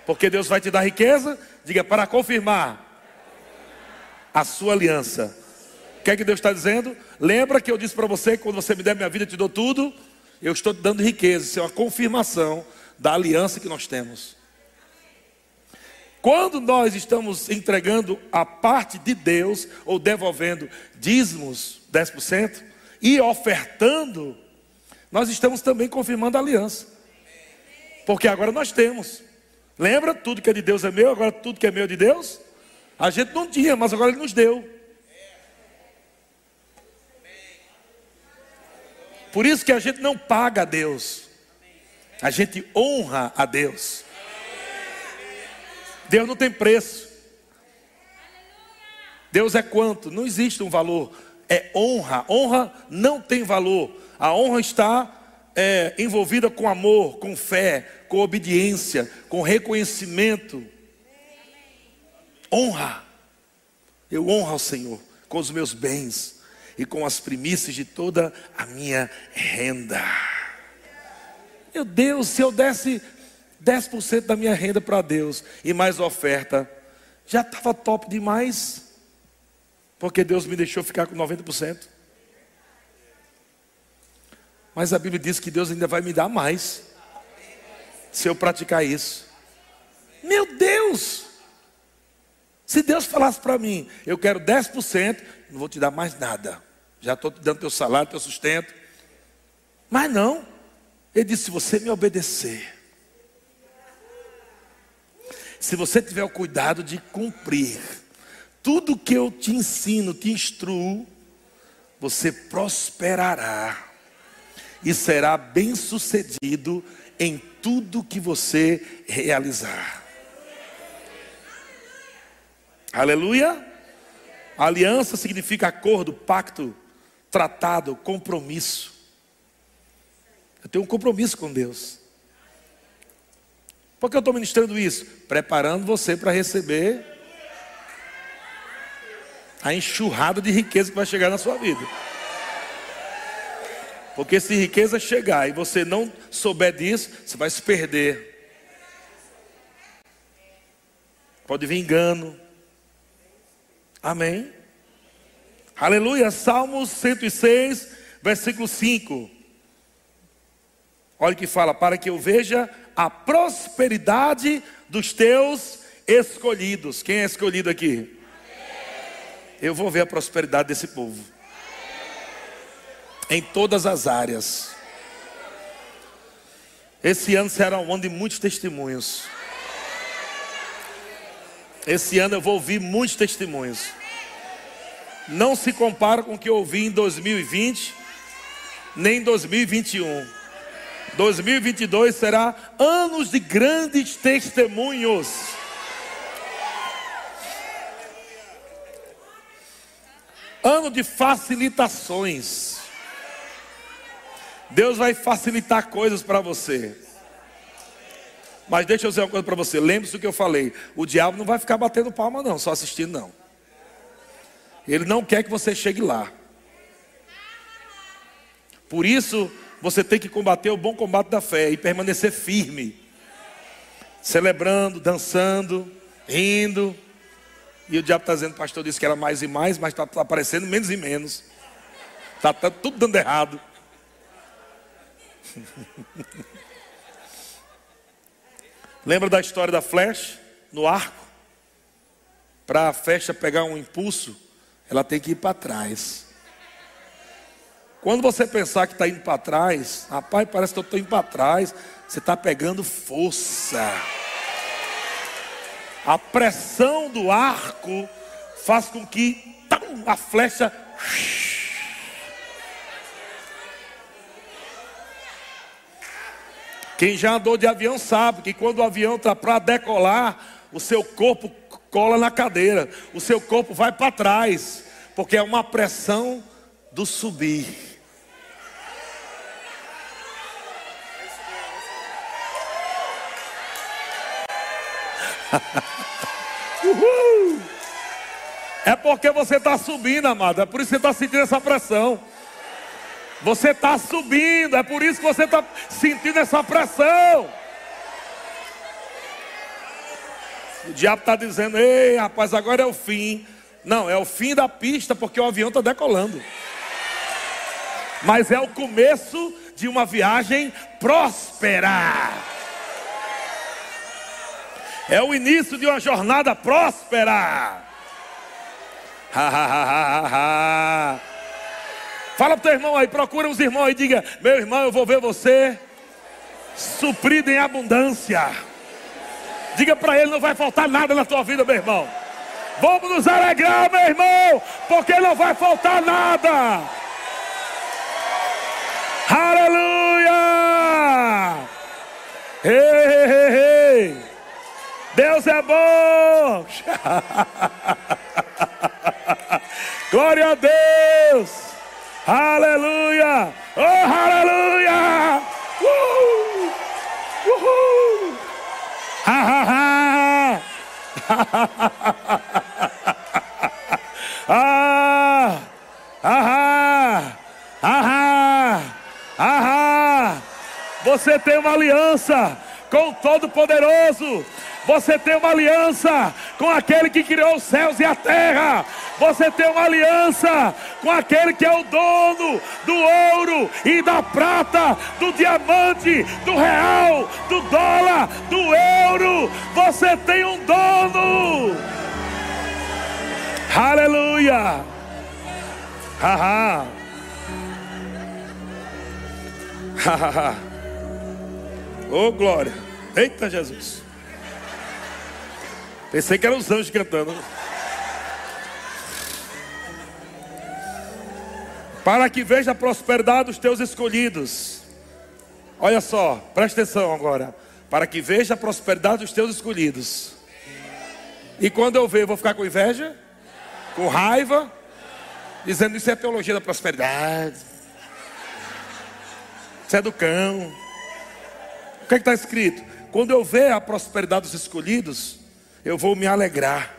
Porque Deus vai te dar riqueza, diga para confirmar a sua aliança. O que é que Deus está dizendo? Lembra que eu disse para você quando você me der minha vida, eu te dou tudo? Eu estou te dando riqueza. Isso é uma confirmação da aliança que nós temos. Quando nós estamos entregando a parte de Deus, ou devolvendo dízimos, 10%, e ofertando, nós estamos também confirmando a aliança. Porque agora nós temos. Lembra? Tudo que é de Deus é meu, agora tudo que é meu é de Deus. A gente não tinha, mas agora Ele nos deu. Por isso que a gente não paga a Deus, a gente honra a Deus. Deus não tem preço. Deus é quanto? Não existe um valor. É honra. Honra não tem valor. A honra está é, envolvida com amor, com fé, com obediência, com reconhecimento. Honra. Eu honro ao Senhor com os meus bens e com as primícias de toda a minha renda. Meu Deus, se eu desse 10% da minha renda para Deus e mais oferta, já estava top demais, porque Deus me deixou ficar com 90%. Mas a Bíblia diz que Deus ainda vai me dar mais, se eu praticar isso. Meu Deus! Se Deus falasse para mim, eu quero 10%, não vou te dar mais nada. Já estou te dando teu salário, teu sustento. Mas não. Ele disse: se você me obedecer, se você tiver o cuidado de cumprir tudo que eu te ensino, te instruo, você prosperará e será bem-sucedido em tudo que você realizar. Aleluia! Aliança significa acordo, pacto, tratado, compromisso. Eu tenho um compromisso com Deus. Por que eu estou ministrando isso? Preparando você para receber a enxurrada de riqueza que vai chegar na sua vida. Porque se riqueza chegar e você não souber disso, você vai se perder. Pode vir engano. Amém. Aleluia. Salmos 106, versículo 5. Olha que fala: para que eu veja a prosperidade dos teus escolhidos. Quem é escolhido aqui? Eu vou ver a prosperidade desse povo. Em todas as áreas. Esse ano será um ano de muitos testemunhos. Esse ano eu vou ouvir muitos testemunhos. Não se compara com o que eu ouvi em 2020, nem em 2021. 2022 será anos de grandes testemunhos. Ano de facilitações. Deus vai facilitar coisas para você. Mas deixa eu dizer uma coisa para você. Lembre-se do que eu falei. O diabo não vai ficar batendo palma, não, só assistindo, não. Ele não quer que você chegue lá. Por isso, você tem que combater o bom combate da fé e permanecer firme, celebrando, dançando, rindo. E o diabo está dizendo, pastor disse que era mais e mais, mas está tá aparecendo menos e menos. Está tá tudo dando errado. [LAUGHS] Lembra da história da flecha no arco? Para a flecha pegar um impulso, ela tem que ir para trás. Quando você pensar que está indo para trás, rapaz, parece que eu estou indo para trás, você está pegando força. A pressão do arco faz com que a flecha Quem já andou de avião sabe que quando o avião está para decolar, o seu corpo cola na cadeira, o seu corpo vai para trás, porque é uma pressão do subir. [LAUGHS] Uhul. É porque você está subindo, amado. É por isso que você está sentindo essa pressão. Você está subindo, é por isso que você está sentindo essa pressão. O diabo está dizendo: Ei, rapaz, agora é o fim. Não, é o fim da pista porque o avião está decolando. Mas é o começo de uma viagem próspera. É o início de uma jornada próspera. Fala para o teu irmão aí, procura os irmãos e diga: Meu irmão, eu vou ver você suprido em abundância. Diga para ele: Não vai faltar nada na tua vida, meu irmão. Vamos nos alegrar, meu irmão, porque não vai faltar nada. Aleluia! Ei, ei, ei. Deus é bom. [LAUGHS] Glória a Deus. Aleluia! Oh, aleluia! Uh! Uhul! Ha, ha, ha! ah! Ah! Ah! Ah! Você tem uma aliança com o Todo-Poderoso. Você tem uma aliança com aquele que criou os céus e a terra. Você tem uma aliança com aquele que é o dono do ouro e da prata, do diamante, do real, do dólar, do euro. Você tem um dono. Aleluia. Haha. Haha. [LAUGHS] oh glória. Eita Jesus. Pensei que eram os anjos cantando. Para que veja a prosperidade dos teus escolhidos. Olha só, presta atenção agora. Para que veja a prosperidade dos teus escolhidos. E quando eu ver, eu vou ficar com inveja? Com raiva? Dizendo isso é teologia da prosperidade. Isso é do cão. O que é está escrito? Quando eu ver a prosperidade dos escolhidos, eu vou me alegrar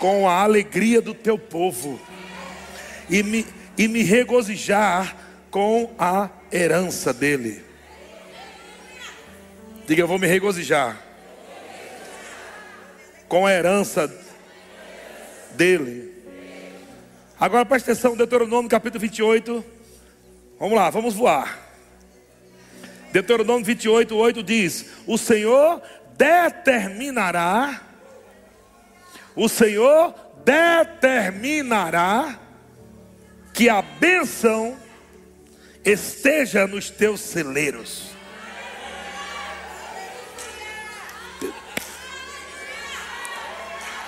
com a alegria do teu povo e me, e me regozijar com a herança dele. Diga, eu vou me regozijar com a herança dele. Agora presta atenção, Deuteronômio capítulo 28. Vamos lá, vamos voar. Deuteronômio 28, 8 diz: O Senhor determinará, o Senhor determinará que a bênção esteja nos teus celeiros.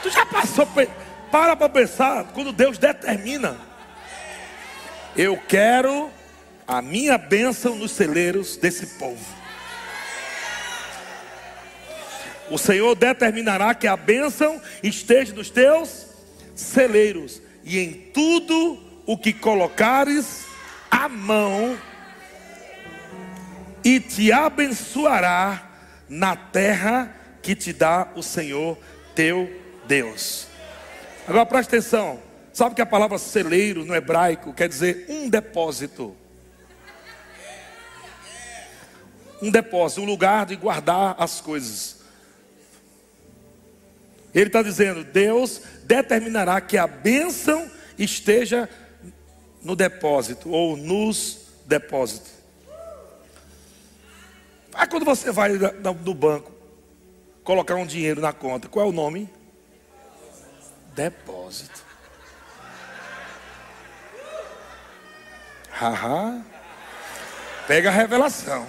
Tu já passou, para para pensar, quando Deus determina, eu quero a minha bênção nos celeiros desse povo. O Senhor determinará que a bênção esteja nos teus celeiros, e em tudo o que colocares a mão, e te abençoará na terra que te dá o Senhor teu Deus. Agora preste atenção. Sabe que a palavra celeiro no hebraico quer dizer um depósito? Um depósito, um lugar de guardar as coisas. Ele está dizendo: Deus determinará que a bênção esteja no depósito ou nos depósitos. Aí quando você vai no banco colocar um dinheiro na conta, qual é o nome? Depósito. Haha. Pega a revelação.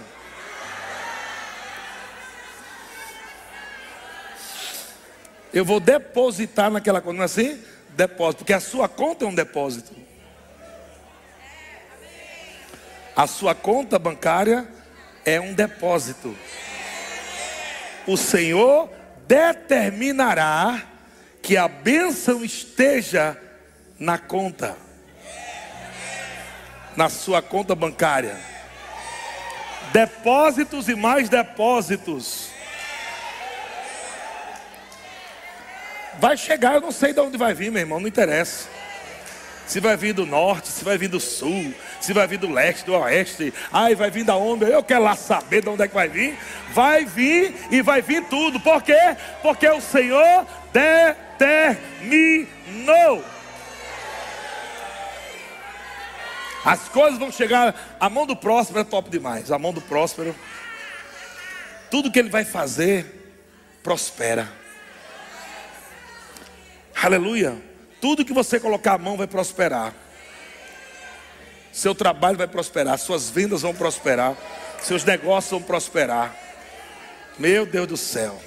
Eu vou depositar naquela conta, não é assim? Depósito, porque a sua conta é um depósito. A sua conta bancária é um depósito. O Senhor determinará que a bênção esteja na conta, na sua conta bancária. Depósitos e mais depósitos. Vai chegar, eu não sei de onde vai vir, meu irmão, não interessa. Se vai vir do norte, se vai vir do sul, se vai vir do leste, do oeste, ai, vai vir da onde? Eu quero lá saber de onde é que vai vir. Vai vir e vai vir tudo. Por quê? Porque o Senhor determinou. As coisas vão chegar. A mão do próspero é top demais. A mão do próspero, tudo que ele vai fazer, prospera. Aleluia. Tudo que você colocar a mão vai prosperar. Seu trabalho vai prosperar, suas vendas vão prosperar, seus negócios vão prosperar. Meu Deus do céu.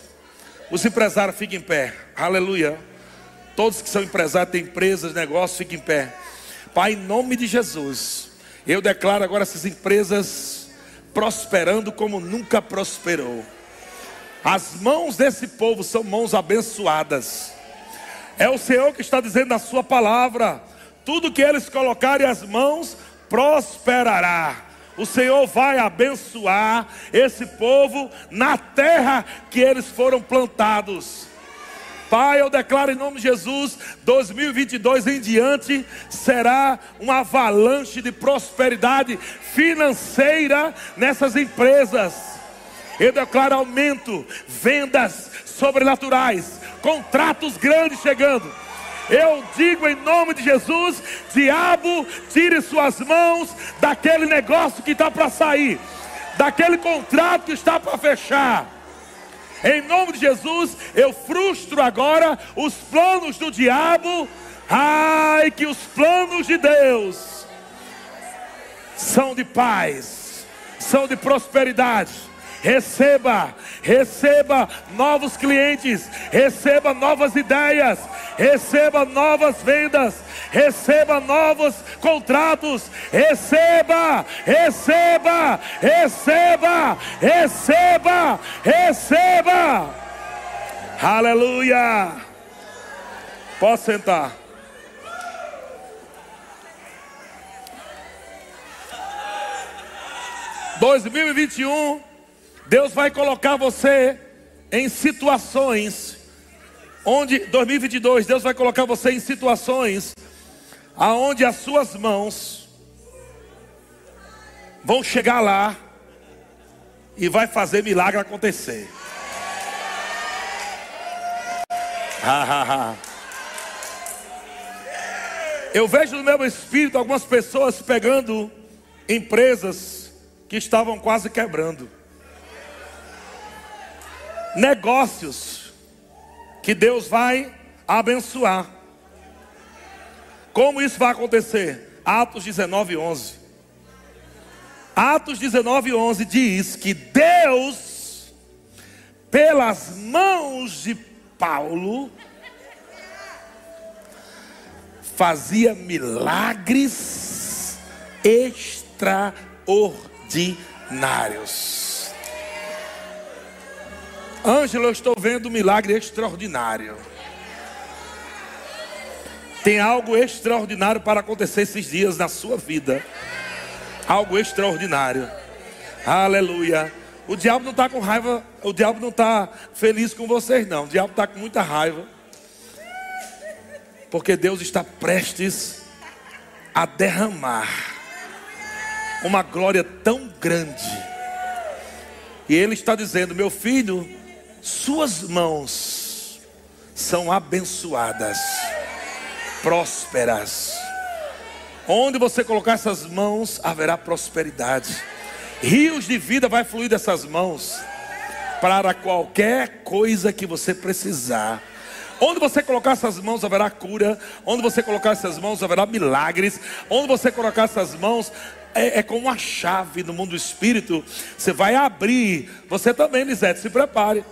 Os empresários fiquem em pé. Aleluia. Todos que são empresários, têm empresas, negócios, fiquem em pé. Pai, em nome de Jesus, eu declaro agora essas empresas prosperando como nunca prosperou. As mãos desse povo são mãos abençoadas. É o Senhor que está dizendo na Sua palavra: tudo que eles colocarem as mãos prosperará. O Senhor vai abençoar esse povo na terra que eles foram plantados. Pai, eu declaro em nome de Jesus, 2022 em diante será uma avalanche de prosperidade financeira nessas empresas. Eu declaro aumento, vendas sobrenaturais, contratos grandes chegando. Eu digo em nome de Jesus: diabo, tire suas mãos daquele negócio que está para sair, daquele contrato que está para fechar. Em nome de Jesus, eu frustro agora os planos do diabo. Ai, que os planos de Deus são de paz, são de prosperidade receba, receba novos clientes, receba novas ideias, receba novas vendas, receba novos contratos, receba, receba, receba, receba, receba. Aleluia. Posso sentar. Dois mil e vinte e um Deus vai colocar você em situações onde 2022 Deus vai colocar você em situações aonde as suas mãos vão chegar lá e vai fazer milagre acontecer. Eu vejo no meu espírito algumas pessoas pegando empresas que estavam quase quebrando negócios que Deus vai abençoar. Como isso vai acontecer? Atos 19, 11. Atos 19, 11 diz que Deus, pelas mãos de Paulo, fazia milagres extraordinários. Ângelo, eu estou vendo um milagre extraordinário. Tem algo extraordinário para acontecer esses dias na sua vida. Algo extraordinário. Aleluia. O diabo não está com raiva, o diabo não está feliz com vocês, não. O diabo está com muita raiva. Porque Deus está prestes a derramar uma glória tão grande. E Ele está dizendo: Meu filho, suas mãos são abençoadas, prósperas. Onde você colocar essas mãos, haverá prosperidade. Rios de vida vai fluir dessas mãos para qualquer coisa que você precisar. Onde você colocar essas mãos haverá cura. Onde você colocar essas mãos haverá milagres. Onde você colocar essas mãos é, é como uma chave no mundo do espírito. Você vai abrir. Você também, Lisete, se prepare.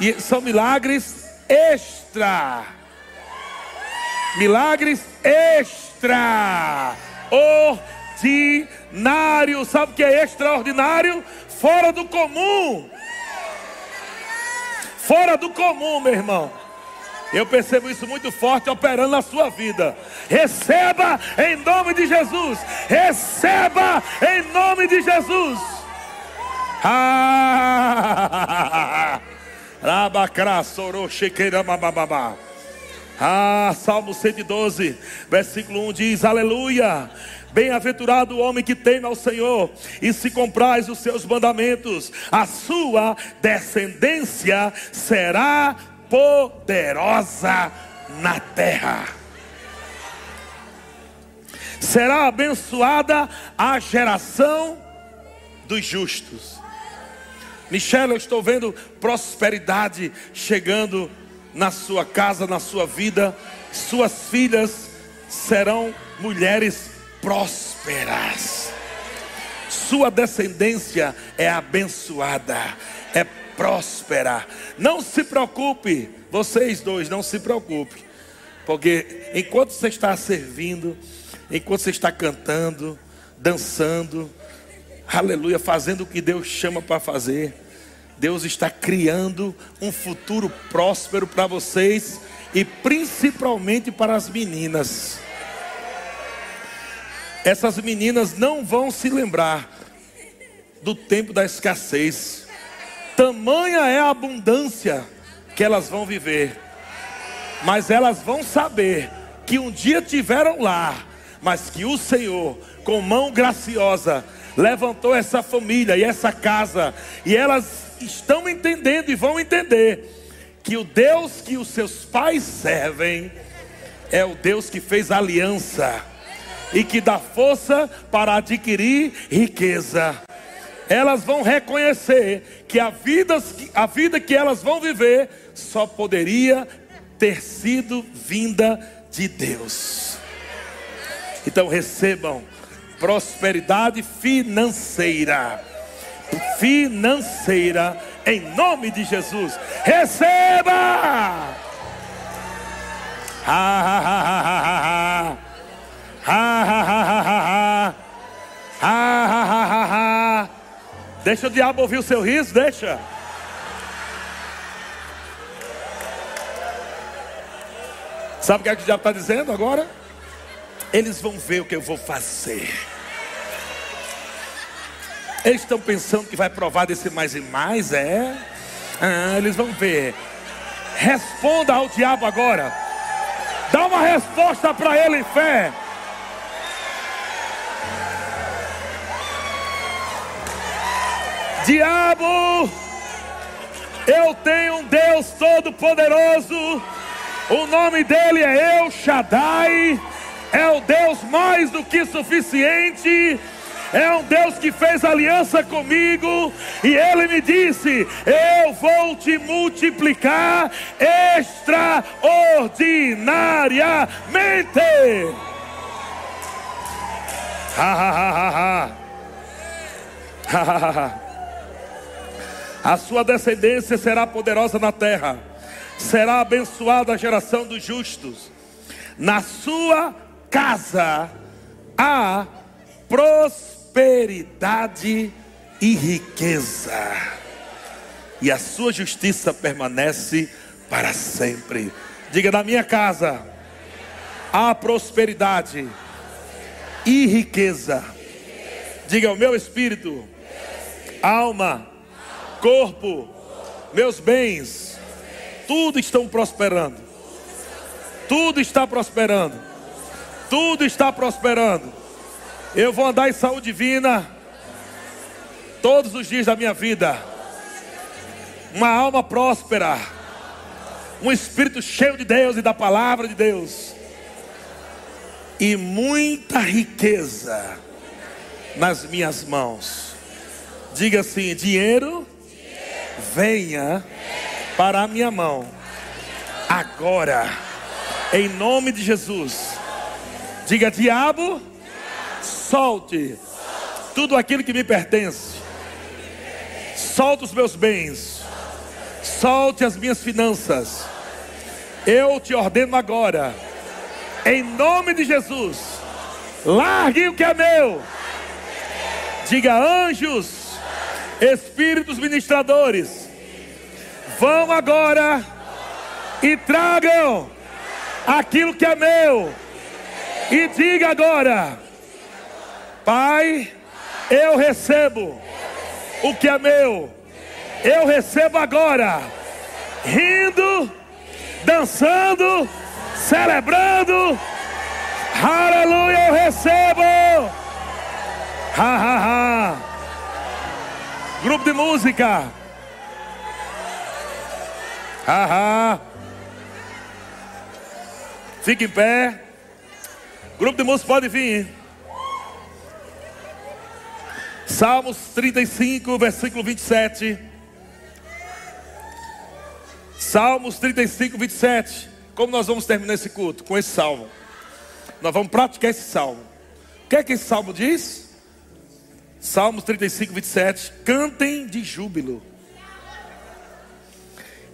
E são milagres extra. Milagres extraordinários. Sabe o que é extraordinário? Fora do comum. Fora do comum, meu irmão. Eu percebo isso muito forte operando na sua vida. Receba em nome de Jesus. Receba em nome de Jesus. Ah! Ah, Salmo 112, versículo 1 diz: Aleluia. Bem-aventurado o homem que teme ao Senhor e se compraz os seus mandamentos, a sua descendência será poderosa na terra. Será abençoada a geração dos justos. Michelle, eu estou vendo prosperidade chegando na sua casa, na sua vida. Suas filhas serão mulheres prósperas. Sua descendência é abençoada, é próspera. Não se preocupe, vocês dois, não se preocupe. Porque enquanto você está servindo, enquanto você está cantando, dançando, aleluia, fazendo o que Deus chama para fazer, Deus está criando um futuro próspero para vocês e principalmente para as meninas. Essas meninas não vão se lembrar do tempo da escassez. Tamanha é a abundância que elas vão viver. Mas elas vão saber que um dia tiveram lá, mas que o Senhor, com mão graciosa, levantou essa família e essa casa, e elas estão entendendo e vão entender que o Deus que os seus pais servem é o Deus que fez aliança e que dá força para adquirir riqueza. Elas vão reconhecer que a vida, a vida que elas vão viver só poderia ter sido vinda de Deus. Então recebam prosperidade financeira. Financeira, em nome de Jesus. Receba! Ha, ha, ha, ha, ha, ha. Ha, ha, ha, ha, ha, ha. Ha, ha, ha, ha. Deixa o diabo ouvir o seu riso, deixa. Sabe o que, é que o diabo está dizendo agora? Eles vão ver o que eu vou fazer. Eles estão pensando que vai provar desse mais e mais, é? Ah, eles vão ver. Responda ao diabo agora. Dá uma resposta para ele em fé. Diabo, eu tenho um Deus todo-poderoso. O nome dele é El Shaddai. É o Deus mais do que suficiente é um Deus que fez aliança comigo e ele me disse: Eu vou te multiplicar extraordinariamente. A sua descendência será poderosa na terra, será abençoada a geração dos justos. Na sua casa há prosperidade e riqueza, e a sua justiça permanece para sempre. Diga: na minha casa há prosperidade e riqueza. Diga: o meu espírito, alma, corpo, meus bens, tudo estão prosperando. Tudo está prosperando. Tudo está prosperando. Eu vou andar em saúde divina todos os dias da minha vida. Uma alma próspera. Um espírito cheio de Deus e da palavra de Deus. E muita riqueza nas minhas mãos. Diga assim: dinheiro, venha para a minha mão. Agora, em nome de Jesus. Diga, diabo Solte tudo aquilo que me pertence. Solte os meus bens. Solte as minhas finanças. Eu te ordeno agora, em nome de Jesus, largue o que é meu. Diga anjos, espíritos ministradores, vão agora e tragam aquilo que é meu. E diga agora: Pai, eu recebo o que é meu. Eu recebo agora, rindo, dançando, celebrando. Aleluia, eu recebo. Ha, ha, ha. Grupo de música. Ha, ha. Fique em pé. Grupo de música pode vir. Salmos 35, versículo 27. Salmos 35, 27. Como nós vamos terminar esse culto? Com esse salmo. Nós vamos praticar esse salmo. O que é que esse salmo diz? Salmos 35, 27. Cantem de júbilo.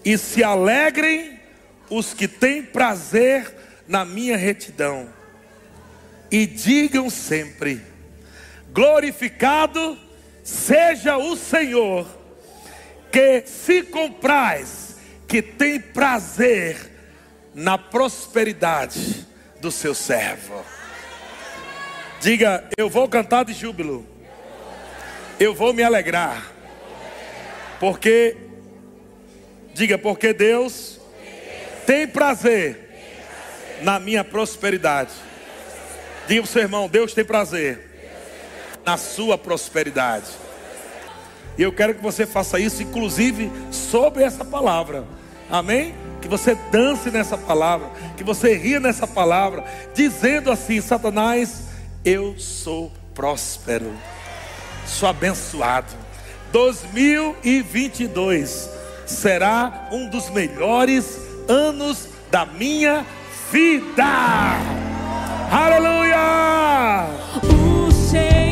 E se alegrem os que têm prazer na minha retidão. E digam sempre: glorificado seja o Senhor, que se compraz, que tem prazer na prosperidade do seu servo. Diga, eu vou cantar de júbilo, eu vou me alegrar, porque, diga, porque Deus tem prazer na minha prosperidade. Diga para o seu irmão: Deus tem prazer na sua prosperidade. E eu quero que você faça isso, inclusive sobre essa palavra. Amém? Que você dance nessa palavra, que você ria nessa palavra, dizendo assim: Satanás, eu sou próspero, sou abençoado. 2022 será um dos melhores anos da minha vida. Aleluia! O Senhor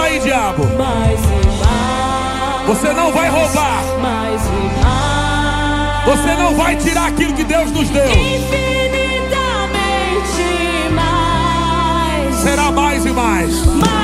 Escuta aí, diabo. e. Você não vai roubar, Mais e mais. você não vai tirar aquilo que Deus nos deu. Infinitamente mais. Será mais e mais. Mais